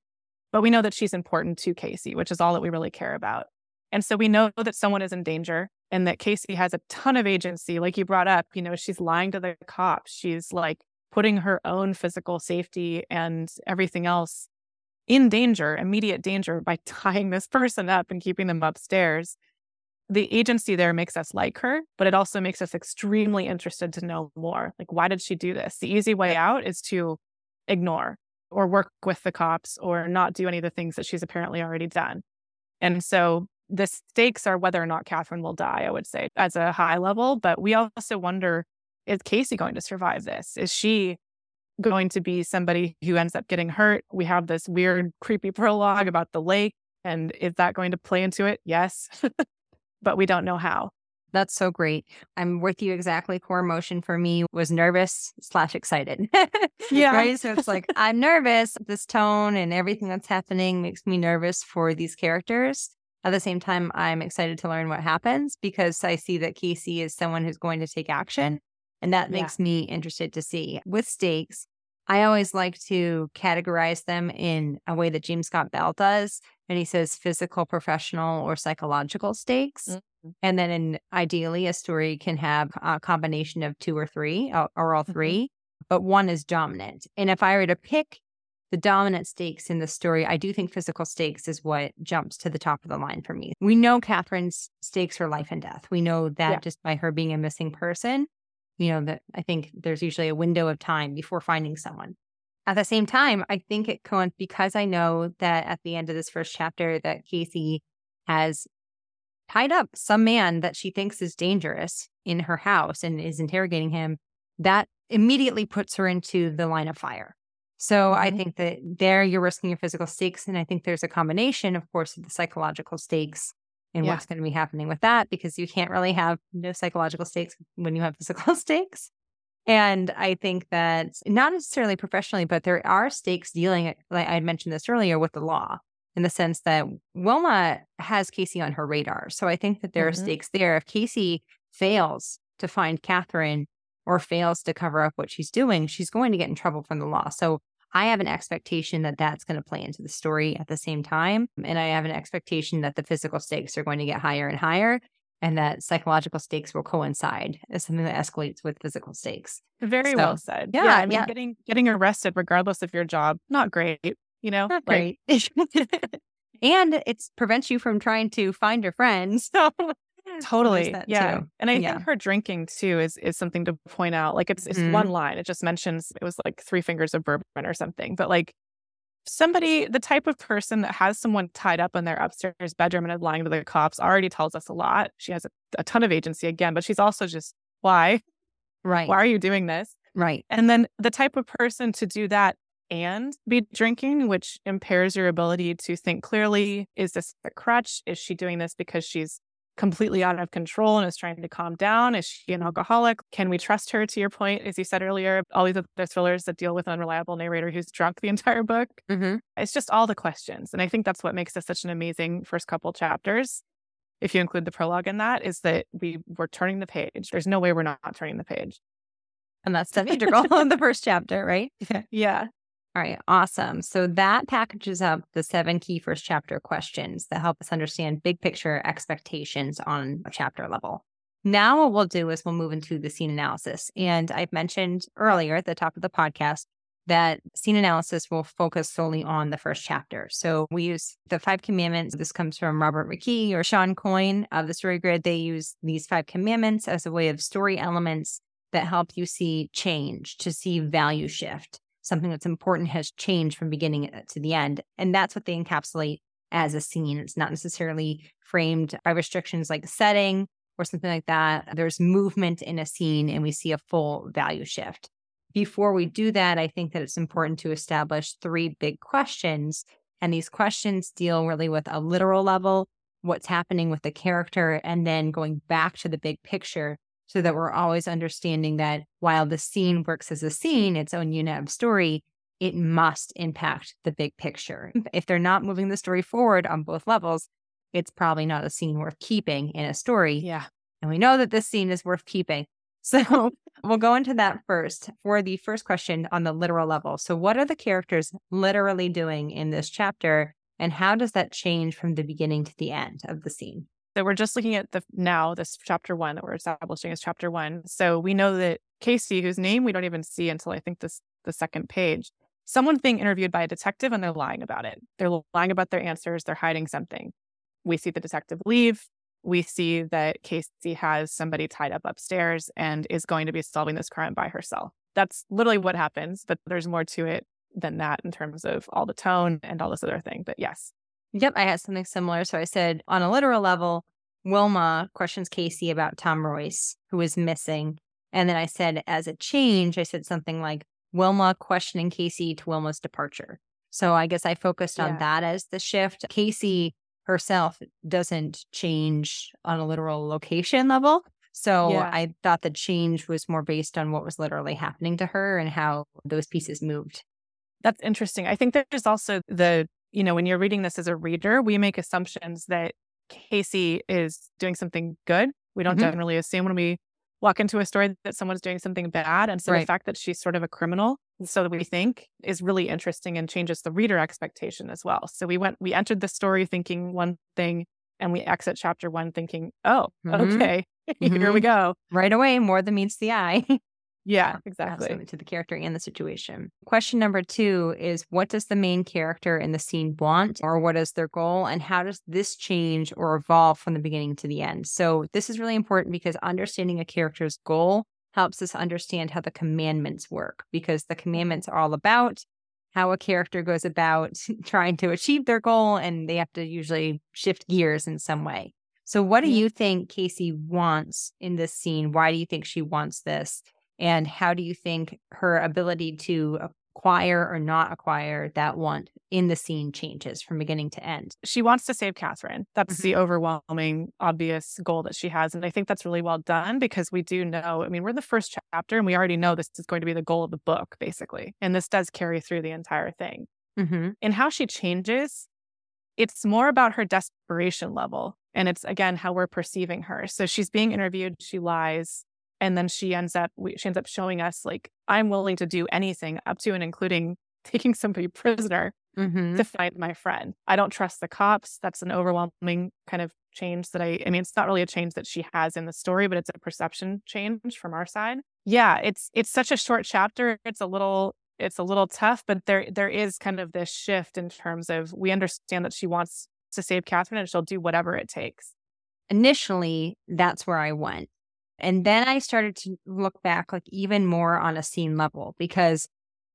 But we know that she's important to Casey, which is all that we really care about. And so we know that someone is in danger and that Casey has a ton of agency. Like you brought up, you know, she's lying to the cops. She's like putting her own physical safety and everything else in danger, immediate danger, by tying this person up and keeping them upstairs. The agency there makes us like her, but it also makes us extremely interested to know more. Like, why did she do this? The easy way out is to ignore or work with the cops or not do any of the things that she's apparently already done. And so the stakes are whether or not Catherine will die, I would say, as a high level. But we also wonder is Casey going to survive this? Is she going to be somebody who ends up getting hurt? We have this weird, creepy prologue about the lake. And is that going to play into it? Yes. but we don't know how. That's so great. I'm with you exactly. Core emotion for me was nervous slash excited. Yeah. Right. So it's like, I'm nervous. This tone and everything that's happening makes me nervous for these characters. At the same time, I'm excited to learn what happens because I see that Casey is someone who's going to take action. And that Yeah. makes me interested to see. With stakes, I always like to categorize them in a way that James Scott Bell does. And he says physical, professional, or psychological stakes. Mhm. And then, in, ideally, a story can have a combination of two or three, or, or all Mhm. three, but one is dominant. And if I were to pick the dominant stakes in the story, I do think physical stakes is what jumps to the top of the line for me. We know Catherine's stakes are life and death. We know that Yeah. just by her being a missing person, you know, that I think there's usually a window of time before finding someone. At the same time, I think it coinc because I know that at the end of this first chapter that Casey has tied up some man that she thinks is dangerous in her house and is interrogating him, that immediately puts her into the line of fire. So I Mhm. think that there you're risking your physical stakes. And I think there's a combination, of course, of the psychological stakes and Yeah. what's going to be happening with that, because you can't really have no psychological stakes when you have physical stakes. And I think that not necessarily professionally, but there are stakes dealing, like I mentioned this earlier, with the law in the sense that Wilma has Casey on her radar. So I think that there Mhm. are stakes there. If Casey fails to find Catherine or fails to cover up what she's doing, she's going to get in trouble from the law. So I have an expectation that that's going to play into the story at the same time. And I have an expectation that the physical stakes are going to get higher and higher and that psychological stakes will coincide as something that escalates with physical stakes. Very So, well said. yeah, I mean, yeah. getting getting arrested regardless of your job, not great. You know, Not Like, great. and it prevents you from trying to find your friends. So totally. that Yeah. too. And I Yeah. think her drinking too is is something to point out. Like it's it's Mhm. one line. It just mentions it was like three fingers of bourbon or something. But like somebody, the type of person that has someone tied up in their upstairs bedroom and is lying to the cops already tells us a lot. She has a, a ton of agency again, but she's also just why? Right. Why are you doing this? Right. And then the type of person to do that and be drinking, which impairs your ability to think clearly. Is this a crutch? Is she doing this because she's completely out of control and is trying to calm down? Is she an alcoholic? Can we trust her? To your point, as you said earlier, all these other thrillers that deal with an unreliable narrator who's drunk the entire book. Mm-hmm. It's just all the questions. And I think that's what makes this such an amazing first couple chapters. If you include the prologue in that, is that we we're turning the page. There's no way we're not turning the page. And that's the integral in the first chapter, right? Yeah. All right, awesome. So that packages up the seven key first chapter questions that help us understand big picture expectations on a chapter level. Now, what we'll do is we'll move into the scene analysis. And I've mentioned earlier at the top of the podcast that scene analysis will focus solely on the first chapter. So we use the five commandments. This comes from Robert McKee or Shawn Coyne of the Story Grid. They use these five commandments as a way of story elements that help you see change, to see value shift. Something that's important has changed from beginning uh, to the end. And that's what they encapsulate as a scene. It's not necessarily framed by restrictions like setting or something like that. There's movement in a scene and we see a full value shift. Before we do that, I think that it's important to establish three big questions. And these questions deal really with a literal level, what's happening with the character, and then going back to the big picture so that we're always understanding that while the scene works as a scene, its own unit of story, it must impact the big picture. If they're not moving the story forward on both levels, it's probably not a scene worth keeping in a story. Yeah. And we know that this scene is worth keeping. So we'll go into that first for the first question on the literal level. So, what are the characters literally doing in this chapter? And how does that change from the beginning to the end of the scene? So, we're just looking at the now, this chapter one that we're establishing as chapter one. So, we know that Casey, whose name we don't even see until I think this the second page, someone's being interviewed by a detective and they're lying about it. They're lying about their answers, they're hiding something. We see the detective leave we see that Casey has somebody tied up upstairs and is going to be solving this crime by herself. That's literally what happens, but there's more to it than that in terms of all the tone and all this other thing. But yes. Yep, I had something similar. So I said on a literal level, Wilma questions Casey about Tom Royce, who is missing. And then I said, as a change, I said something like Wilma questioning Casey to Wilma's departure. So I guess I focused on yeah. that as the shift. Casey herself doesn't change on a literal location level. So yeah. I thought the change was more based on what was literally happening to her and how those pieces moved. That's interesting. I think there's also the, you know, when you're reading this as a reader, we make assumptions that Casey is doing something good. We don't mm-hmm. generally assume when we walk into a story that someone's doing something bad. And so right. the fact that she's sort of a criminal, so that we think is really interesting and changes the reader expectation as well. So we went, we entered the story thinking one thing and we exit chapter one thinking, oh, mm-hmm. okay, mm-hmm. here we go. Right away, more than meets the eye. Yeah, um, exactly. To the character and the situation. Question number two is what does the main character in the scene want or what is their goal? And how does this change or evolve from the beginning to the end? So, this is really important because understanding a character's goal helps us understand how the commandments work because the mm-hmm. commandments are all about how a character goes about trying to achieve their goal and they have to usually shift gears in some way. So, what do you think Casey wants in this scene? Why do you think she wants this? And how do you think her ability to acquire or not acquire that want in the scene changes from beginning to end? She wants to save Catherine. That's mm-hmm. the overwhelming, obvious goal that she has. And I think that's really well done because we do know, I mean, we're in the first chapter and we already know this is going to be the goal of the book, basically. And this does carry through the entire thing. Mm-hmm. And how she changes, it's more about her desperation level. And it's again how we're perceiving her. So she's being interviewed, she lies, and then she ends up she ends up showing us like i'm willing to do anything up to and including taking somebody prisoner mm-hmm. to find my friend. I don't trust the cops. That's an overwhelming kind of change that i i mean it's not really a change that she has in the story but it's a perception change from our side. Yeah it's it's such a short chapter. It's a little it's a little tough but there there is kind of this shift in terms of we understand that she wants to save catherine and she'll do whatever it takes. Initially that's where i went and then I started to look back like even more on a scene level because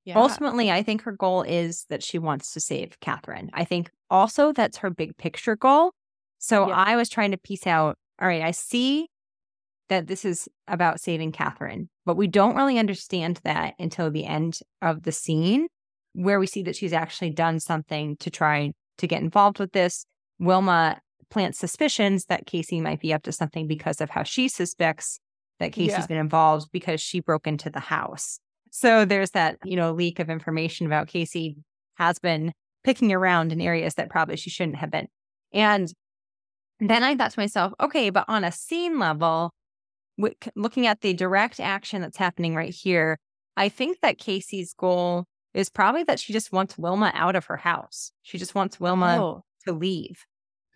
yeah. ultimately I think her goal is that she wants to save Catherine. I think also that's her big picture goal. So yeah. I was trying to piece out, all right, I see that this is about saving Catherine, but we don't really understand that until the end of the scene where we see that she's actually done something to try to get involved with this. Wilma plant suspicions that Casey might be up to something because of how she suspects that Casey's yeah. been involved because she broke into the house. So there's that, you know, leak of information about Casey has been picking around in areas that probably she shouldn't have been. And then I thought to myself, okay, but on a scene level, looking at the direct action that's happening right here, I think that Casey's goal is probably that she just wants Wilma out of her house. She just wants Wilma oh. to leave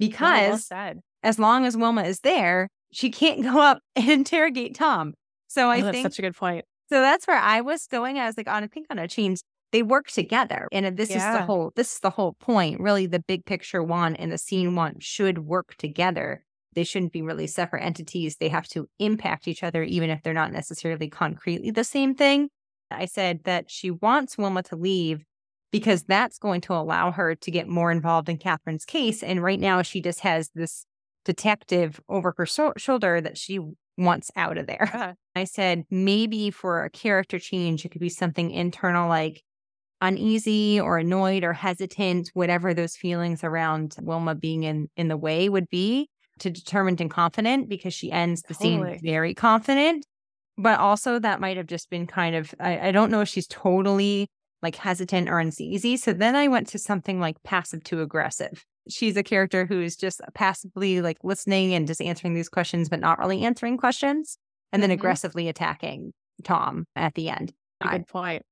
because well as long as Wilma is there, she can't go up and interrogate Tom. So I oh, that's think such a good point. So that's where I was going. I was like, on I think on a change, they work together. And this yeah. is the whole this is the whole point. Really, the big picture one and the scene one should work together. They shouldn't be really separate entities. They have to impact each other, even if they're not necessarily concretely the same thing. I said that she wants Wilma to leave because that's going to allow her to get more involved in Catherine's case. And right now, she just has this detective over her so- shoulder that she wants out of there. Uh-huh. I said maybe for a character change, it could be something internal like uneasy or annoyed or hesitant, whatever those feelings around Wilma being in, in the way would be, to determined and confident because she ends the totally. scene very confident. But also, that might have just been kind of, I, I don't know if she's totally like hesitant or uneasy. So then I went to something like passive to aggressive. She's a character who is just passively like listening and just answering these questions, but not really answering questions, and then mm-hmm. aggressively attacking Tom at the end. Good point.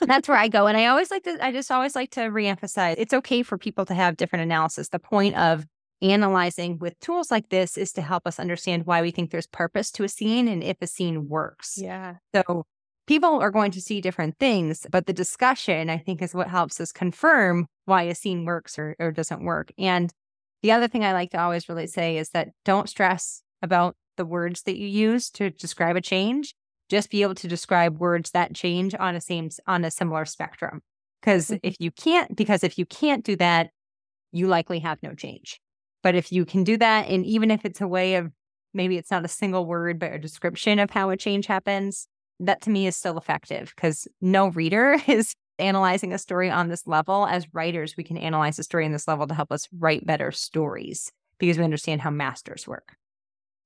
that's where I go. And I always like to, I just always like to reemphasize it's okay for people to have different analysis. The point of analyzing with tools like this is to help us understand why we think there's purpose to a scene and if a scene works. Yeah. So people are going to see different things, but the discussion, I think, is what helps us confirm why a scene works or, or doesn't work. And the other thing I like to always really say is that don't stress about the words that you use to describe a change just be able to describe words that change on a same on a similar spectrum because mm-hmm. if you can't because if you can't do that you likely have no change but if you can do that and even if it's a way of maybe it's not a single word but a description of how a change happens that to me is still effective because no reader is analyzing a story on this level as writers we can analyze a story on this level to help us write better stories because we understand how masters work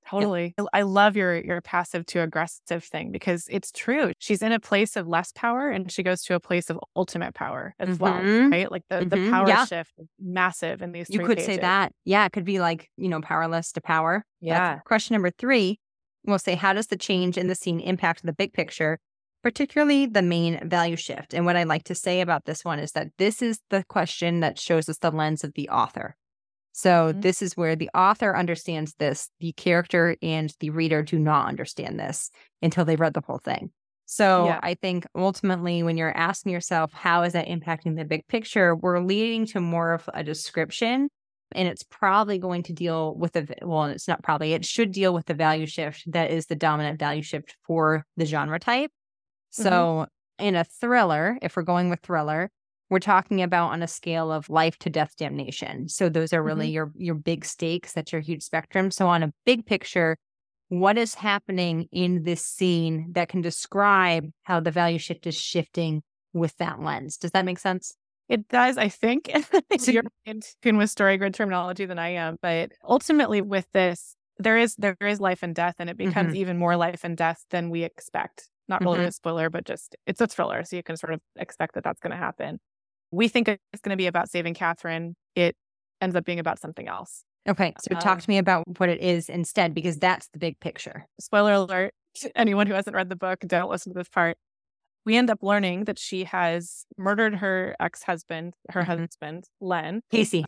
Totally. I love your your passive to aggressive thing because it's true. She's in a place of less power and she goes to a place of ultimate power as mm-hmm. well, right? Like the, mm-hmm. the power yeah. shift massive in these You could pages. say that. Yeah, it could be like, you know, powerless to power. Yeah. That's question number 3, we'll say how does the change in the scene impact the big picture? Particularly the main value shift. And what I like to say about this one is that this is the question that shows us the lens of the author. So mm-hmm. this is where the author understands this. The character and the reader do not understand this until they read the whole thing. So yeah. I think ultimately, when you're asking yourself, how is that impacting the big picture, we're leading to more of a description. And it's probably going to deal with the, well, it's not probably, it should deal with the value shift that is the dominant value shift for the genre type. Mm-hmm. So mm-hmm. in a thriller, if we're going with thriller, we're talking about on a scale of life to death damnation. So those are really mm-hmm. your your big stakes. That's your huge spectrum. So on a big picture, what is happening in this scene that can describe how the value shift is shifting with that lens? Does that make sense? It does, I think. You're in tune with story grid terminology than I am, but ultimately with this, there is there is life and death, and it becomes mm-hmm. even more life and death than we expect. Not really mm-hmm. a spoiler, but just it's a thriller, so you can sort of expect that that's going to happen we think it's going to be about saving Catherine. It ends up being about something else. Okay. So um, talk to me about what it is instead, because that's the big picture. Spoiler alert anyone who hasn't read the book, don't listen to this part. We end up learning that she has murdered her ex husband, her mm-hmm. husband, Len. Casey.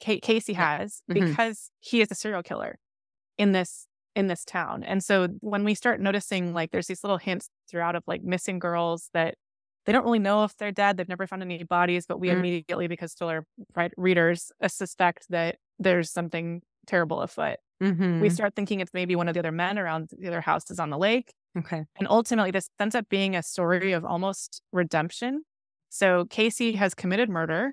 K- Casey has mm-hmm. because he is a serial killer in this in this town. And so when we start noticing like there's these little hints throughout of like missing girls that they don't really know if they're dead. They've never found any bodies, but we mm. immediately, because still our readers, uh, suspect that there's something terrible afoot. Mm-hmm. We start thinking it's maybe one of the other men around the other houses on the lake. Okay. And ultimately, this ends up being a story of almost redemption. So Casey has committed murder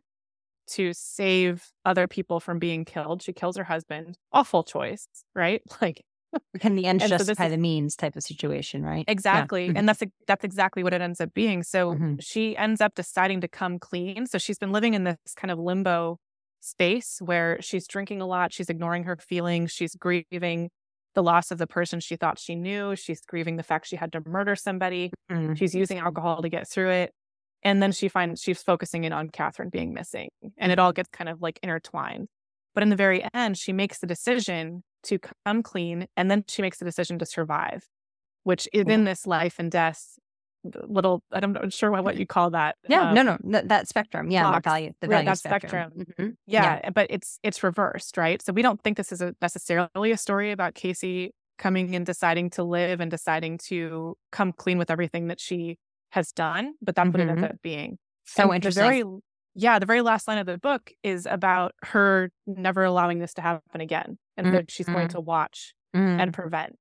to save other people from being killed. She kills her husband. Awful choice, right? Like can the end justify so the means type of situation, right? Exactly. Yeah. And that's that's exactly what it ends up being. So mm-hmm. she ends up deciding to come clean. So she's been living in this kind of limbo space where she's drinking a lot, she's ignoring her feelings, she's grieving the loss of the person she thought she knew, she's grieving the fact she had to murder somebody. Mm-hmm. She's using alcohol to get through it. And then she finds she's focusing in on Catherine being missing. And it all gets kind of like intertwined. But in the very end, she makes the decision to come clean and then she makes the decision to survive, which is in this life and death little I'm not sure what, you call that. Yeah, um, no, no, that, that spectrum. Yeah, box, value, the value that spectrum. spectrum. Mm-hmm. Yeah, yeah, but it's it's reversed, right? So we don't think this is a, necessarily a story about Casey coming and deciding to live and deciding to come clean with everything that she has done. But that's mm-hmm. what it ends up being. So and interesting. The very, yeah, the very last line of the book is about her never allowing this to happen again and mm-hmm. that she's going to watch and mm-hmm. prevent.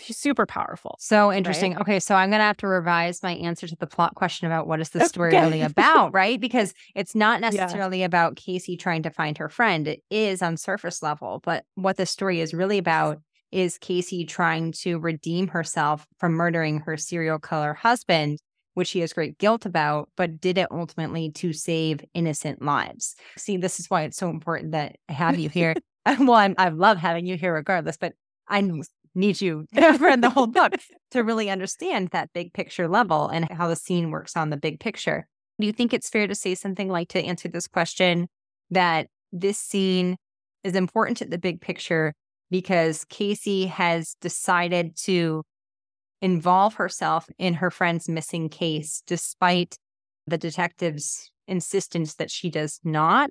She's super powerful. So interesting. Right? Okay, so I'm going to have to revise my answer to the plot question about what is the story okay. really about, right? Because it's not necessarily yeah. about Casey trying to find her friend. It is on surface level, but what the story is really about is Casey trying to redeem herself from murdering her serial killer husband, which she has great guilt about, but did it ultimately to save innocent lives. See, this is why it's so important that I have you here. well, I'm, I love having you here regardless, but I need you to read the whole book to really understand that big picture level and how the scene works on the big picture. Do you think it's fair to say something like to answer this question that this scene is important to the big picture because Casey has decided to involve herself in her friend's missing case despite the detective's insistence that she does not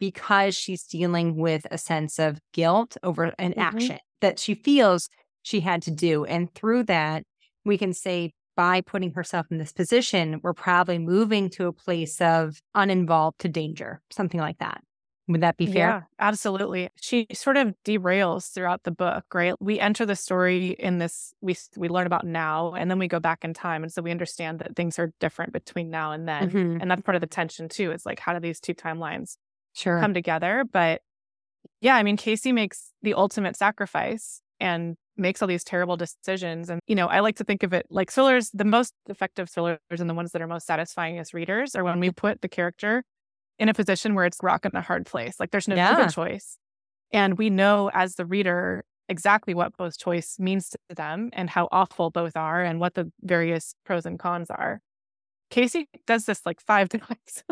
because she's dealing with a sense of guilt over an mm-hmm. action that she feels she had to do. And through that, we can say by putting herself in this position, we're probably moving to a place of uninvolved to danger, something like that. Would that be fair? Yeah, absolutely. She sort of derails throughout the book, right? We enter the story in this we we learn about now and then we go back in time and so we understand that things are different between now and then. Mm-hmm. And that's part of the tension too. Is like how do these two timelines sure come together? But yeah, I mean Casey makes the ultimate sacrifice and makes all these terrible decisions. And, you know, I like to think of it like thrillers, the most effective thrillers and the ones that are most satisfying as readers are when we put the character in a position where it's rock in a hard place. Like there's no yeah. choice. And we know as the reader exactly what both choice means to them and how awful both are and what the various pros and cons are. Casey does this like five times.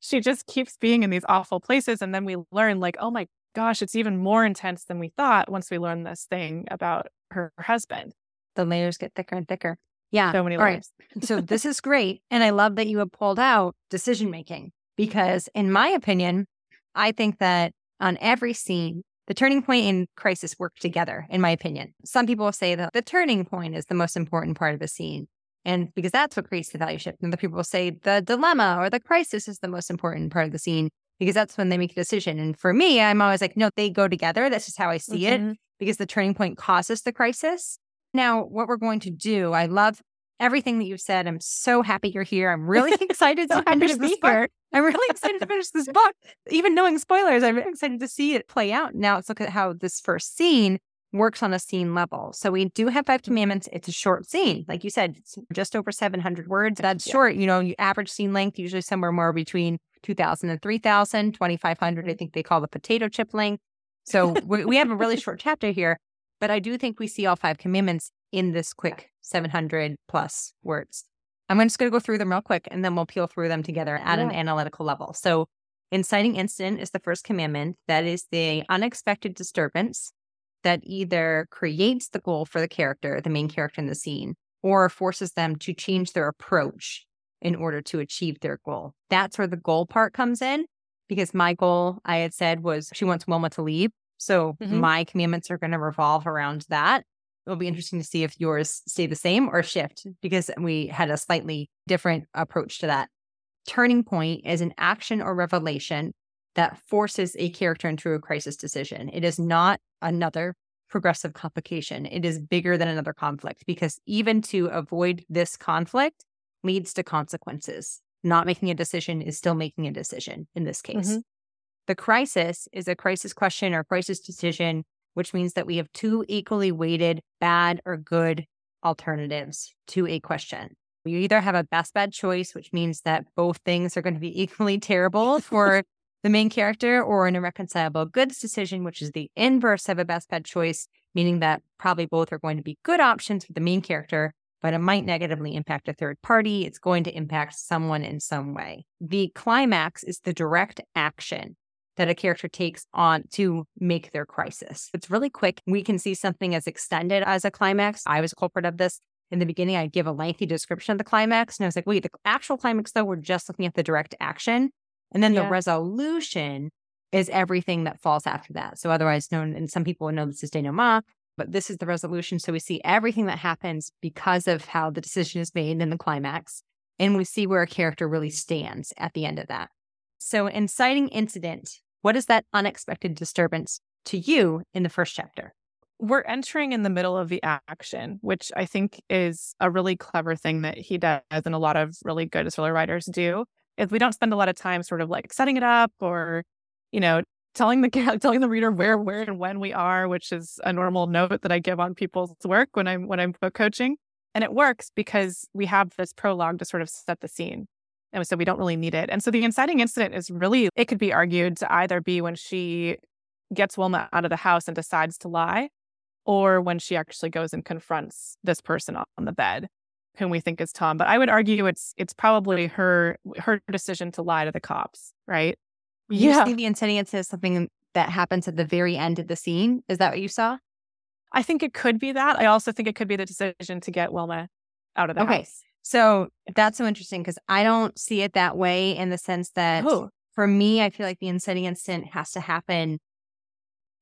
she just keeps being in these awful places. And then we learn, like, oh my gosh, it's even more intense than we thought once we learned this thing about her husband. The layers get thicker and thicker. Yeah. So many layers. so this is great. And I love that you have pulled out decision making because, in my opinion, I think that on every scene, the turning point and crisis work together, in my opinion. Some people say that the turning point is the most important part of a scene. And because that's what creates the value shift. And other people will say the dilemma or the crisis is the most important part of the scene because that's when they make a decision. And for me, I'm always like, no, they go together. That's just how I see mm-hmm. it because the turning point causes the crisis. Now, what we're going to do, I love everything that you've said. I'm so happy you're here. I'm really excited to finish this book. I'm really excited to finish this book. Even knowing spoilers, I'm excited to see it play out. Now let's look at how this first scene works on a scene level. So we do have five commandments. It's a short scene. Like you said, it's just over 700 words. That's yeah. short. You know, you average scene length, usually somewhere more between 2000 and 3000, 2500, I mm. think they call the potato chip length. So we, we have a really short chapter here, but I do think we see all five commandments in this quick 700 plus words. I'm just going to go through them real quick and then we'll peel through them together at yeah. an analytical level. So, inciting incident is the first commandment. That is the unexpected disturbance that either creates the goal for the character, the main character in the scene, or forces them to change their approach in order to achieve their goal. That's where the goal part comes in because my goal, I had said, was she wants Wilma to leave. So mm-hmm. my commandments are going to revolve around that. It'll be interesting to see if yours stay the same or shift because we had a slightly different approach to that. Turning point is an action or revelation that forces a character into a crisis decision. It is not another progressive complication. It is bigger than another conflict because even to avoid this conflict, leads to consequences. Not making a decision is still making a decision in this case. Mm-hmm. The crisis is a crisis question or crisis decision, which means that we have two equally weighted bad or good alternatives to a question. You either have a best bad choice, which means that both things are going to be equally terrible for the main character, or an irreconcilable goods decision, which is the inverse of a best bad choice, meaning that probably both are going to be good options for the main character, but it might negatively impact a third party. It's going to impact someone in some way. The climax is the direct action that a character takes on to make their crisis. It's really quick. We can see something as extended as a climax. I was a culprit of this. In the beginning, I'd give a lengthy description of the climax. And I was like, wait, the actual climax, though, we're just looking at the direct action. And then yeah. the resolution is everything that falls after that. So otherwise known, and some people know this as denouement, but this is the resolution. So we see everything that happens because of how the decision is made in the climax. And we see where a character really stands at the end of that. So, inciting incident, what is that unexpected disturbance to you in the first chapter? We're entering in the middle of the action, which I think is a really clever thing that he does and a lot of really good thriller writers do. Is we don't spend a lot of time sort of like setting it up or, you know, telling the telling the reader where, where, and when we are, which is a normal note that I give on people's work when I'm when I'm book coaching. And it works because we have this prologue to sort of set the scene. And so we don't really need it. And so the inciting incident is really, it could be argued to either be when she gets Wilma out of the house and decides to lie, or when she actually goes and confronts this person on the bed whom we think is Tom. But I would argue it's it's probably her her decision to lie to the cops, right? You yeah. see the inciting incident as something that happens at the very end of the scene. Is that what you saw? I think it could be that. I also think it could be the decision to get Wilma out of the okay. house. So that's so interesting because I don't see it that way in the sense that oh. for me, I feel like the inciting incident has to happen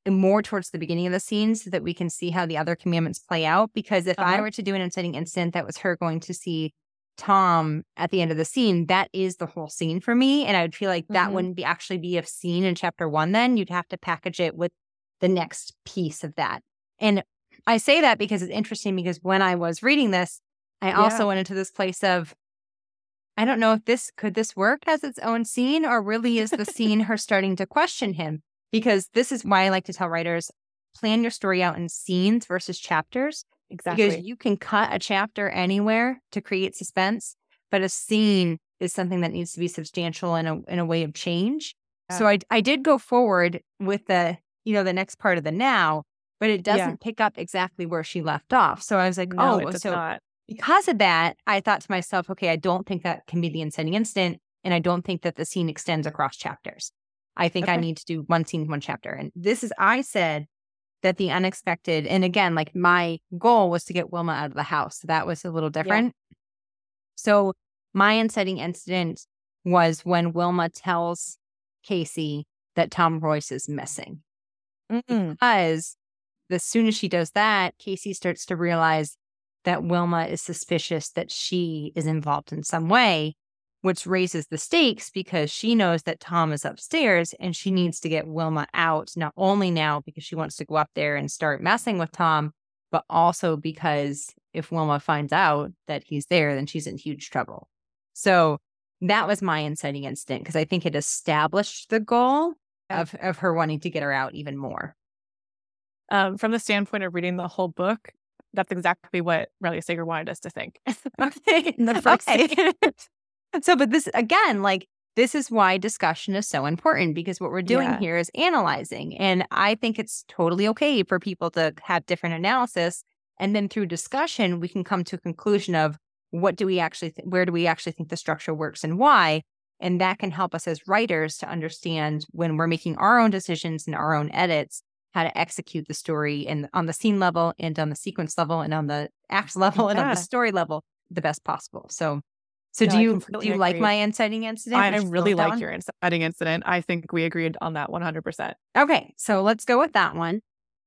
more towards the beginning of the scene so that we can see how the other commandments play out. Because if uh-huh. I were to do an inciting incident that was her going to see Tom at the end of the scene, that is the whole scene for me. And I would feel like that mm-hmm. wouldn't be actually be a scene in chapter one, then you'd have to package it with the next piece of that. And I say that because it's interesting because when I was reading this, I yeah. also went into this place of, I don't know if this could this work as its own scene or really is the scene her starting to question him? Because this is why I like to tell writers plan your story out in scenes versus chapters. Exactly. Because you can cut a chapter anywhere to create suspense, but a scene is something that needs to be substantial in a in a way of change. Yeah. So I I did go forward with the, you know, the next part of the now, but it doesn't yeah. pick up exactly where she left off. So I was like, no, oh, so not because of that, I thought to myself, okay, I don't think that can be the inciting incident. And I don't think that the scene extends across chapters. I think okay. I need to do one scene, one chapter. And this is, I said that the unexpected, and again, like my goal was to get Wilma out of the house. So that was a little different. Yeah. So my inciting incident was when Wilma tells Casey that Tom Royce is missing. Mm-mm. Because as soon as she does that, Casey starts to realize that Wilma is suspicious that she is involved in some way, which raises the stakes because she knows that Tom is upstairs and she needs to get Wilma out, not only now because she wants to go up there and start messing with Tom, but also because if Wilma finds out that he's there, then she's in huge trouble. So that was my inciting incident because I think it established the goal of, of her wanting to get her out even more. Um, from the standpoint of reading the whole book, that's exactly what Riley Sager wanted us to think. okay. In the first okay. so, but this again, like this is why discussion is so important because what we're doing yeah. here is analyzing. And I think it's totally okay for people to have different analysis. And then through discussion, we can come to a conclusion of what do we actually, th- where do we actually think the structure works and why? And that can help us as writers to understand when we're making our own decisions and our own edits, how to execute the story and on the scene level and on the sequence level and on the act level and on the story level the best possible. So so no, do you do you agree. like my inciting incident? I really like your inciting incident. I think we agreed on that 100%. Okay, so let's go with that one.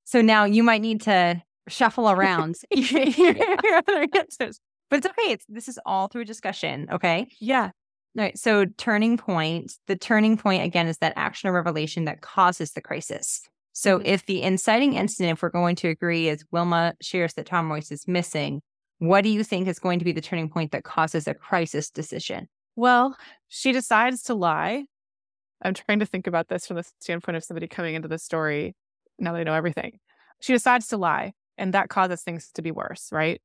So now you might need to shuffle around your other answers. But it's okay. It's this is all through discussion, okay? Yeah. All right. So turning point, the turning point again is that action or revelation that causes the crisis. So mm-hmm. if the inciting incident, if we're going to agree, is Wilma shares that Tom Royce is missing, what do you think is going to be the turning point that causes a crisis decision? Well, she decides to lie. I'm trying to think about this from the standpoint of somebody coming into the story now they know everything. She decides to lie, and that causes things to be worse, right?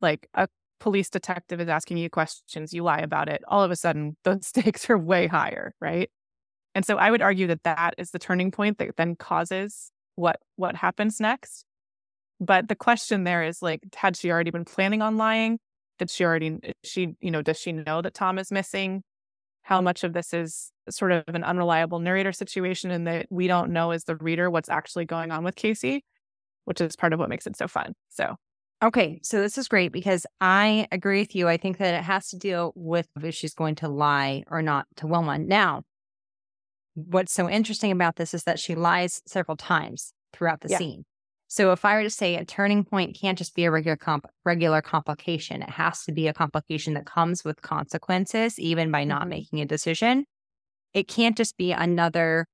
Like a police detective is asking you questions, you lie about it. All of a sudden, the stakes are way higher, right? And so I would argue that that is the turning point that then causes what what happens next. But the question there is like, had she already been planning on lying? Did she already she you know does she know that Tom is missing? How much of this is sort of an unreliable narrator situation, and that we don't know as the reader what's actually going on with Casey, which is part of what makes it so fun. So Okay, so this is great because I agree with you. I think that it has to deal with if she's going to lie or not to Wilma. Now, what's so interesting about this is that she lies several times throughout the yeah. scene. So if I were to say a turning point can't just be a regular comp- regular complication, it has to be a complication that comes with consequences, even by not Mhm. making a decision. It can't just be another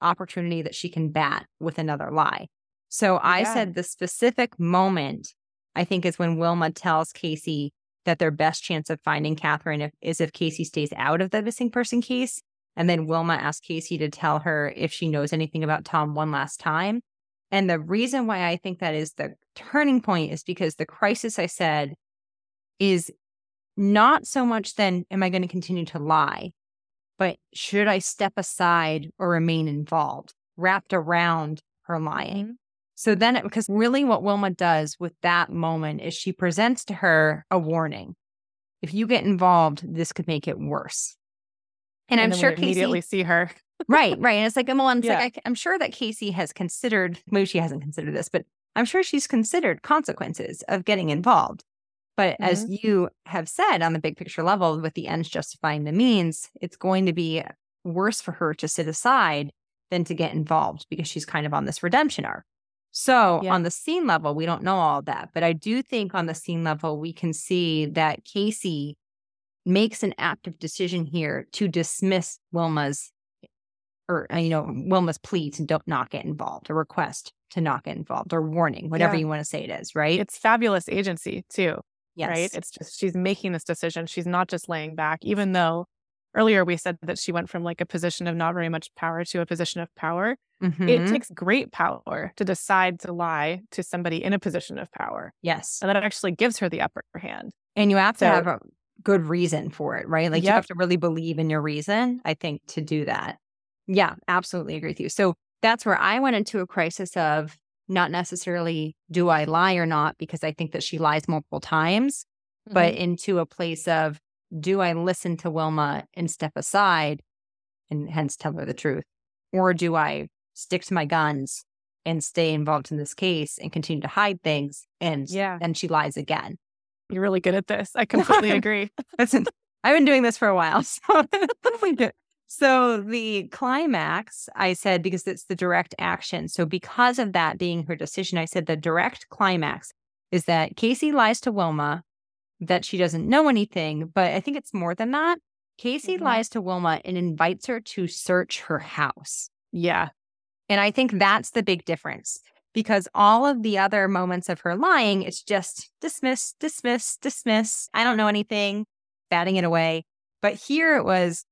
opportunity that she can bat with another lie. So I Yeah. said the specific moment I think is when Wilma tells Casey that their best chance of finding Catherine if, is if Casey stays out of the missing person case. And then Wilma asks Casey to tell her if she knows anything about Tom one last time. And the reason why I think that is the turning point is because the crisis I said is not so much then, am I going to continue to lie? But should I step aside or remain involved, wrapped around her lying? Mm-hmm. So then, it, because really what Wilma does with that moment is she presents to her a warning. If you get involved, this could make it worse. And, I'm then we sure Casey, immediately see her. Right, right. And it's like, well, and it's Yeah. like, I, I'm sure that Casey has considered, maybe she hasn't considered this, but I'm sure she's considered consequences of getting involved. But as Mm-hmm. you have said on the big picture level, with the ends justifying the means, it's going to be worse for her to sit aside than to get involved because she's kind of on this redemption arc. So Yeah. on the scene level, we don't know all that. But I do think on the scene level, we can see that Casey makes an active decision here to dismiss Wilma's or uh, you know Wilma's plea to don't not get involved, a request to not get involved, or warning, whatever Yeah. you want to say it is, right? It's fabulous agency too, yes, right? It's just she's making this decision. She's not just laying back, even though earlier we said that she went from like a position of not very much power to a position of power. It Mhm. takes great power to decide to lie to somebody in a position of power. yes, And that actually gives her the upper hand. and you have to So- have a good reason for it, right? Like you have to really believe in your reason, I think, to do that. Yeah, absolutely agree with you. So that's where I went into a crisis of not necessarily do I lie or not because I think that she lies multiple times, but Mm-hmm. into a place of do I listen to Wilma and step aside and hence tell her the truth? Or do I stick to my guns and stay involved in this case and continue to hide things? And Yeah. then she lies again. you're really good at this. I completely agree. Listen, I've been doing this for a while. So, so the climax, I said, because it's the direct action. So because of that being her decision, I said the direct climax is that Casey lies to Wilma that she doesn't know anything. But I think it's more than that. Casey Mhm. lies to Wilma and invites her to search her house. Yeah. And I think that's the big difference because all of the other moments of her lying, it's just dismiss, dismiss, dismiss. I don't know anything, batting it away. But here it was,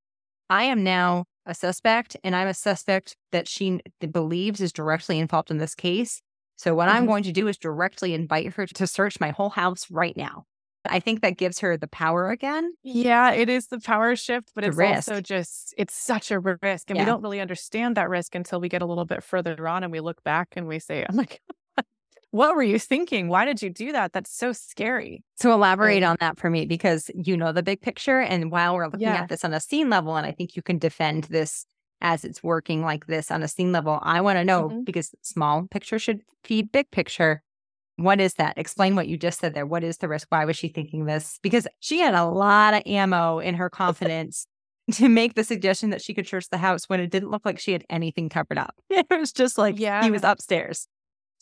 I am now a suspect and I'm a suspect that she believes is directly involved in this case. So what I'm Mhm. going to do is directly invite her to search my whole house right now. I think that gives her the power again. Yeah, it is the power shift, but The it's risk. also just it's such a risk. And Yeah. we don't really understand that risk until we get a little bit further on and we look back and we say, Oh my God, what were you thinking? Why did you do that? That's so scary. So elaborate on that for me because you know the big picture. And while we're looking Yeah. at this on a scene level, and I think you can defend this as it's working like this on a scene level, I want to know Mhm. because small picture should feed big picture. What is that? Explain what you just said there. What is the risk? Why was she thinking this? Because she had a lot of ammo in her confidence to make the suggestion that she could search the house when it didn't look like she had anything covered up. It was just like yeah. he was upstairs.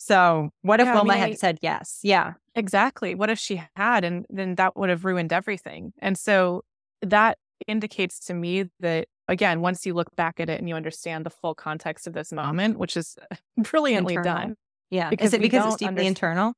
So what if Yeah, I Wilma mean, had I- said yes? Yeah. Exactly. What if she had? And then that would have ruined everything. And so that indicates to me that, again, once you look back at it and you understand the full context of this moment, which is brilliantly Internal. done. Yeah. Because is it because it's deeply internal?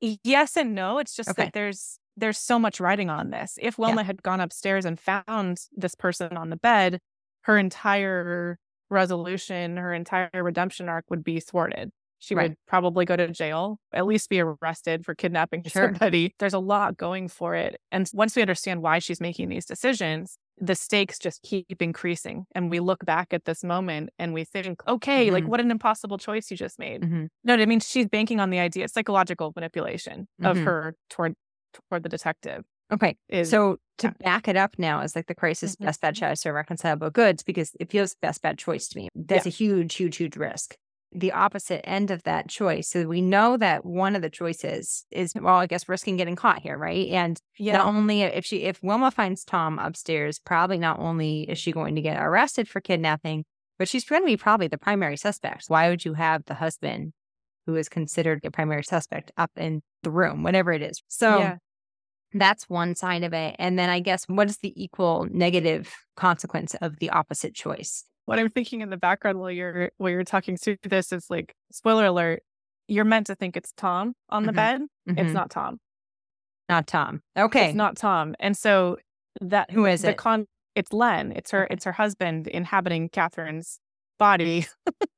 Yes and no. It's just Okay. that there's there's so much writing on this. If Wilma had gone upstairs and found this person on the bed, her entire resolution, her entire redemption arc would be thwarted. She Right. would probably go to jail, at least be arrested for kidnapping Sure. somebody. There's a lot going for it. And once we understand why she's making these decisions, the stakes just keep increasing. And we look back at this moment and we think, okay, like Mhm. what an impossible choice you just made. Mhm. No, I mean she's banking on the idea, psychological manipulation of Mhm. her toward toward the detective. Okay. Is So to yeah. back it up now is like the crisis Mhm. best bad choice or reconcilable goods because it feels best bad choice to me. That's a huge, huge, huge risk. The opposite end of that choice. So we know that one of the choices is well, I guess risking getting caught here, right? And not only if she if Wilma finds Tom upstairs, probably not only is she going to get arrested for kidnapping, but she's going to be probably the primary suspect. Why would you have the husband who is considered a primary suspect up in the room, whatever it is. So Yeah. that's one side of it. And then I guess what is the equal negative consequence of the opposite choice? What I'm thinking in the background while you're while you're talking through this is like spoiler alert. You're meant to think it's Tom on the Mhm. bed. Mhm. It's not Tom. not Tom. Okay. It's not Tom. And so that Who is the it? con it's Len. It's her Okay. it's her husband inhabiting Catherine's body.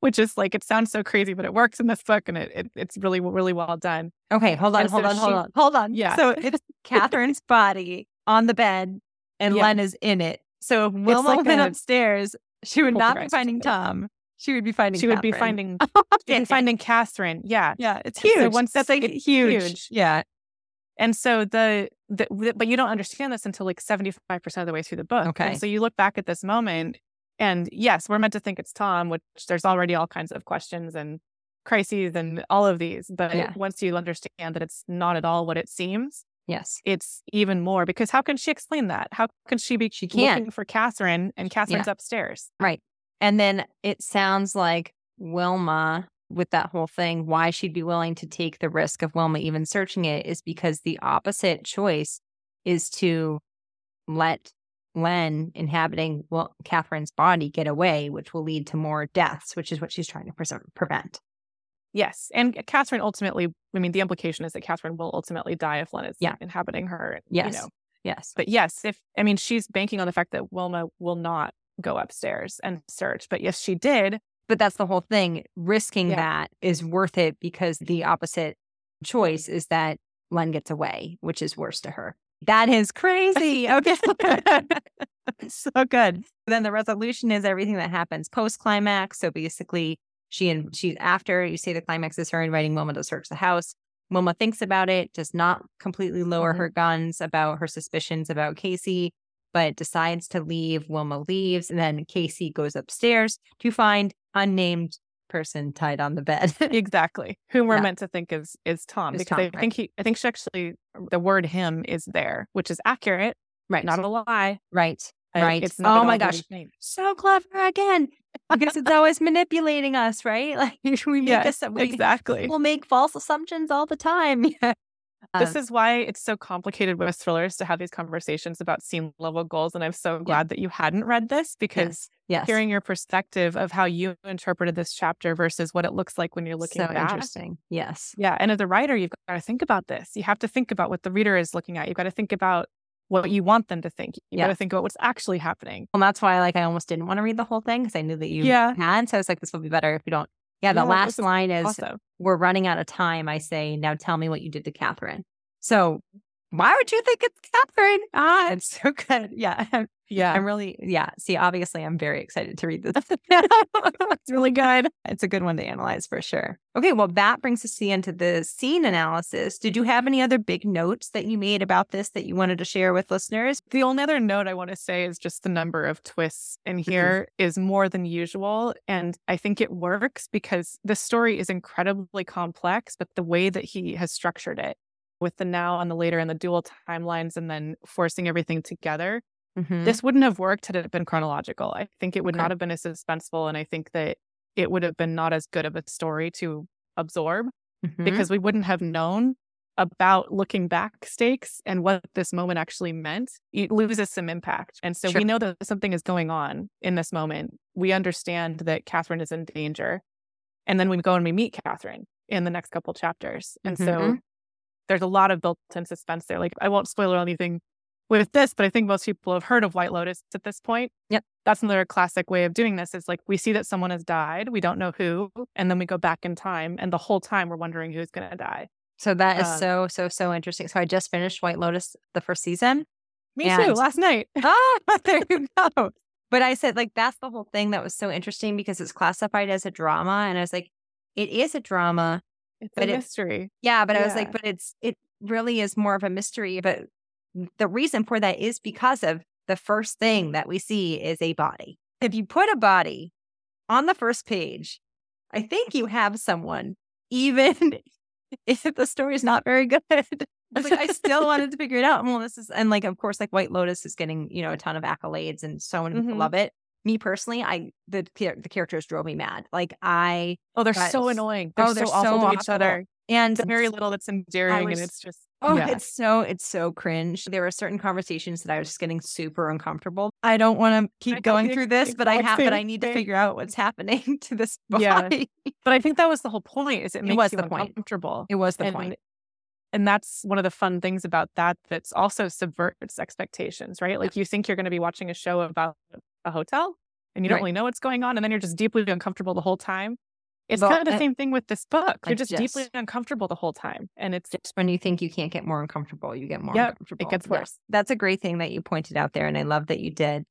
Which is like it sounds so crazy, but it works in this book and it, it it's really, really well done. Okay, hold on, And hold so on, hold on, hold on. Yeah. So it's Catherine's body on the bed, and Yeah. Len is in it. So if Wilma like went a upstairs, she would not be finding. Tom. She would be finding. She would be finding be finding Catherine. Yeah. Yeah, it's And so huge. once That's like huge. huge. Yeah. And so the, the the- but you don't understand this until like 75% of the way through the book. Okay. And so you look back at this moment and yes, we're meant to think it's Tom, which there's already all kinds of questions and crises and all of these. But Yeah. once you understand that it's not at all what it seems, Yes. it's even more because how can she explain that? How can she be She can't. looking for Catherine and Catherine's upstairs? Right. And then it sounds like Wilma, with that whole thing, why she'd be willing to take the risk of Wilma even searching it is because the opposite choice is to let Len inhabiting well, Catherine's body get away, which will lead to more deaths, which is what she's trying to preserve, prevent. Yes. And Catherine ultimately, I mean, the implication is that Catherine will ultimately die if Len is Yeah. inhabiting her. Yes. You know, Yes. But yes, if I mean she's banking on the fact that Wilma will not go upstairs and search. But if she did, But that's the whole thing. Risking Yeah. that is worth it because the opposite choice is that Len gets away, which is worse to her. That is crazy. Okay. so good. Then the resolution is everything that happens post climax. So basically, she and she after you say the climax is her inviting Wilma to search the house. Wilma thinks about it, does not completely lower Mhm. her guns about her suspicions about Casey, but decides to leave. Wilma leaves, and then Casey goes upstairs to find unnamed person tied on the bed. exactly who we're Yeah. meant to think is is Tom Is because Tom, I right. think he I think she actually the word him is there, which is accurate, right. not a lie. right. Right. It's Oh my gosh. So clever again. Because it's always manipulating us, right? Like we make Yes, us we, exactly. We'll make false assumptions all the time. Yeah. this Um, is why it's so complicated with thrillers to have these conversations about scene level goals. And I'm so glad that you hadn't read this because yes. hearing your perspective of how you interpreted this chapter versus what it looks like when you're looking so back. interesting. Yes. Yeah. And as a writer, you've got to think about this. You have to think about what the reader is looking at. You've got to think about what you want them to think. You Yeah. got to think about what's actually happening. Well, that's why like I almost didn't want to read the whole thing because I knew that you Yeah. had. So I was like, this will be better if you don't. Yeah, the No, last line is Also, we're running out of time. I say, now tell me what you did to Catherine. So why would you think it's Catherine? Ah, it's so good. Yeah. Yeah. I'm really, yeah. See, obviously, I'm very excited to read this. it's really good. it's a good one to analyze for sure. Okay, well, that brings us to the end of the scene analysis. Did you have any other big notes that you made about this that you wanted to share with listeners? The only other note I want to say is just the number of twists in mm-hmm. here is more than usual. And I think it works because the story is incredibly complex, but the way that he has structured it with the now and the later and the dual timelines and then forcing everything together, Mhm. this wouldn't have worked had it been chronological. I think it would Okay. not have been as suspenseful. And I think that it would have been not as good of a story to absorb Mhm. because we wouldn't have known about looking back stakes and what this moment actually meant, it loses some impact. And so Sure. we know that something is going on in this moment. We understand that Catherine is in danger. And then we go and we meet Catherine in the next couple chapters. And so Mhm. there's a lot of built in suspense there. Like I won't spoil anything with this, but I think most people have heard of White Lotus at this point. Yep. That's another classic way of doing this is like we see that someone has died, we don't know who, and then we go back in time and the whole time we're wondering who's going to die. So that is Um, so, so, so interesting. So I just finished White Lotus, the first season. Me too, last night. ah, there you go. But I said, like, that's the whole thing that was so interesting because it's classified as a drama. And I was like, it is a drama. It's But a it- mystery. Yeah, but I was like, but it's it really is more of a mystery. But the reason for that is because of the first thing that we see is a body. If you put a body on the first page, I think you have someone, even if the story is not very good. I like, I still wanted to figure it out. Well, this is and like of course, like White Lotus is getting, you know, a ton of accolades and so many Mhm. love it. me personally, I the the characters drove me mad. Like I oh, they're so annoying. They're, oh, they're so awful so to each other. And very little that's endearing, was- and it's just Oh, yeah. it's so it's so cringe. There were certain conversations that I was just getting super uncomfortable. I don't want to keep I going through this, but I have but I need to figure out what's happening to this boy. Yeah. But I think that was the whole point. Is it makes was the point. uncomfortable? It was the and, point. And that's one of the fun things about that. That's also subverts expectations, right? Like you think you're going to be watching a show about a hotel, and you don't Right. really know what's going on, and then you're just deeply uncomfortable the whole time. It's Well, kind of the uh, same thing with this book. You're just, just- deeply uncomfortable the whole time, and it's Just when you think you can't get more uncomfortable, you get more Yep, uncomfortable. It gets Yeah. worse. That's a great thing that you pointed out there, and I love that you did.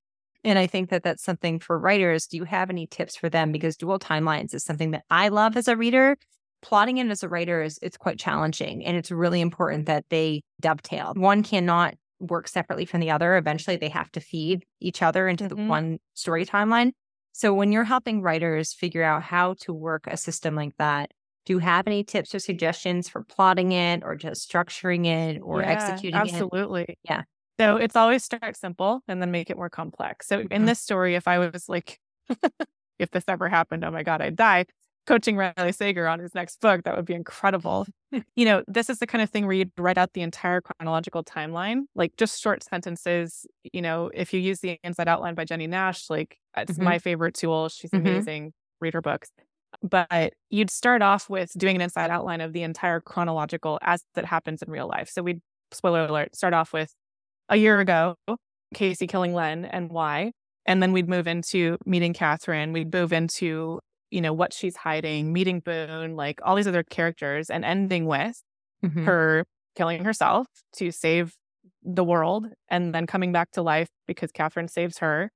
And I think that that's something for writers. Do you have any tips for them? Because dual timelines is something that I love as a reader. Plotting it as a writer is it's quite challenging, and it's really important that they dovetail. One cannot work separately from the other. Eventually, they have to feed each other into the Mhm. one story timeline. So, when you're helping writers figure out how to work a system like that, do you have any tips or suggestions for plotting it, or just structuring it, or Yeah, executing it? absolutely. Yeah. So it's always start simple and then make it more complex. So in Mhm. this story, if I was like, if this ever happened, oh my God, I'd die. Coaching Riley Sager on his next book, that would be incredible. you know, this is the kind of thing where you'd write out the entire chronological timeline, like just short sentences. You know, if you use the Inside Outline by Jennie Nash, like it's Mhm. my favorite tool. She's Mhm. amazing. Read her books. But you'd start off with doing an inside outline of the entire chronological as it happens in real life. So we'd, spoiler alert, start off with a year ago, Casey killing Len and why. And then we'd move into meeting Catherine. We'd move into, you know, what she's hiding, meeting Boone, like all these other characters, and ending with Mhm. her killing herself to save the world and then coming back to life because Catherine saves her.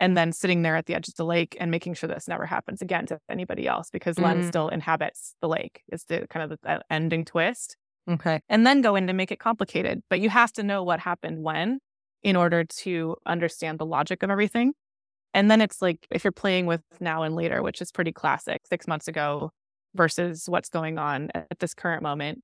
And then sitting there at the edge of the lake and making sure this never happens again to anybody else because Len Mm. still inhabits the lake is the kind of the uh, ending twist Okay. and then go in to make it complicated. But you have to know what happened when in order to understand the logic of everything. And then it's like if you're playing with now and later, which is pretty classic, six months ago versus what's going on at this current moment.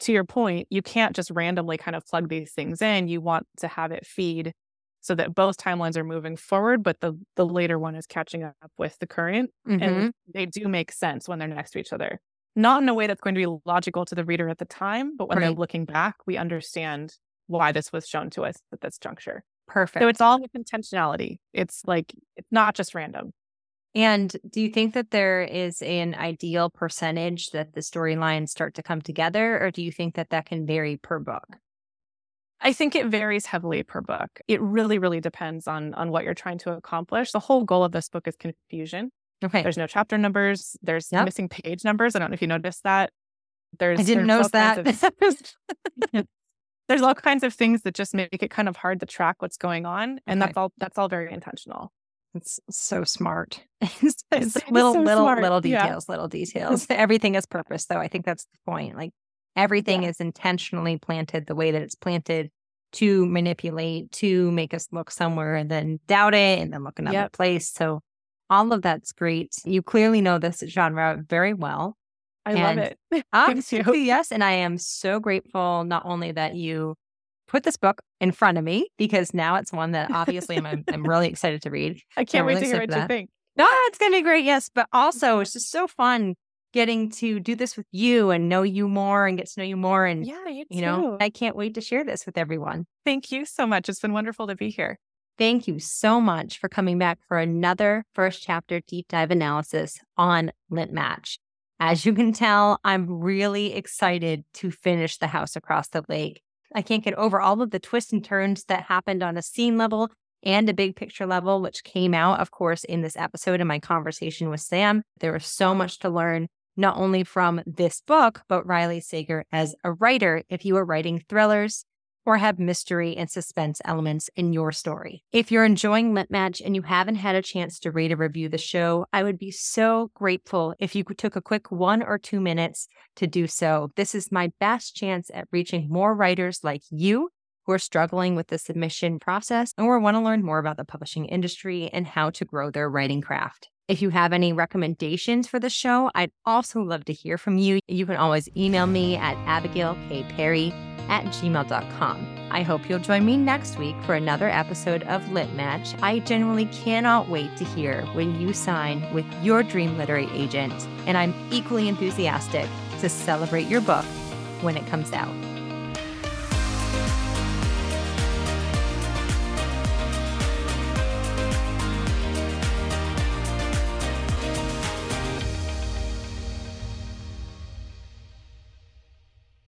To your point, you can't just randomly kind of plug these things in. You want to have it feed so that both timelines are moving forward, but the the later one is catching up with the current Mhm. and they do make sense when they're next to each other. Not in a way that's going to be logical to the reader at the time, but when they're looking back, we understand why this was shown to us at this juncture. Perfect. So it's all with intentionality. It's like it's not just random. And do you think that there is an ideal percentage that the storylines start to come together, or do you think that that can vary per book? I think it varies heavily per book. It really, really depends on on what you're trying to accomplish. The whole goal of this book is confusion. Okay. There's no chapter numbers. There's Yep. missing page numbers. I don't know if you noticed that. There's I didn't notice that. of- there's all kinds of things that just make it kind of hard to track what's going on, and Okay. that's all. That's all very intentional. It's so smart. it's It's- little, so little, smart. little Yeah. details, little details. Everything is purpose, though. I think that's the point. Like everything is intentionally planted the way that it's planted to manipulate, to make us look somewhere and then doubt it and then look another Yep. place. So all of that's great. You clearly know this genre very well. I And- love it. Ah, Thank you. Yes. And I am so grateful not only that you put this book in front of me, because now it's one that obviously I'm, I'm, really excited to read. I can't wait really to hear what for you that. think. No, it's going to be great. Yes. But also, it's just so fun getting to do this with you and know you more and get to know you more. And, Yeah, you, you know. I can't wait to share this with everyone. Thank you so much. It's been wonderful to be here. Thank you so much for coming back for another first chapter deep dive analysis on Lit Match. As you can tell, I'm really excited to finish The House Across the Lake. I can't get over all of the twists and turns that happened on a scene level and a big picture level, which came out, of course, in this episode in my conversation with Sam. There was so much to learn, not only from this book, but Riley Sager as a writer. If you are writing thrillers, or have mystery and suspense elements in your story. If you're enjoying Lit Match and you haven't had a chance to rate or review the show, I would be so grateful if you took a quick one or two minutes to do so. This is my best chance at reaching more writers like you who are struggling with the submission process or want to learn more about the publishing industry and how to grow their writing craft. If you have any recommendations for the show, I'd also love to hear from you. You can always email me at abigailkperry at gmail.com. I hope you'll join me next week for another episode of Lit Match. I genuinely cannot wait to hear when you sign with your dream literary agent, and I'm equally enthusiastic to celebrate your book when it comes out.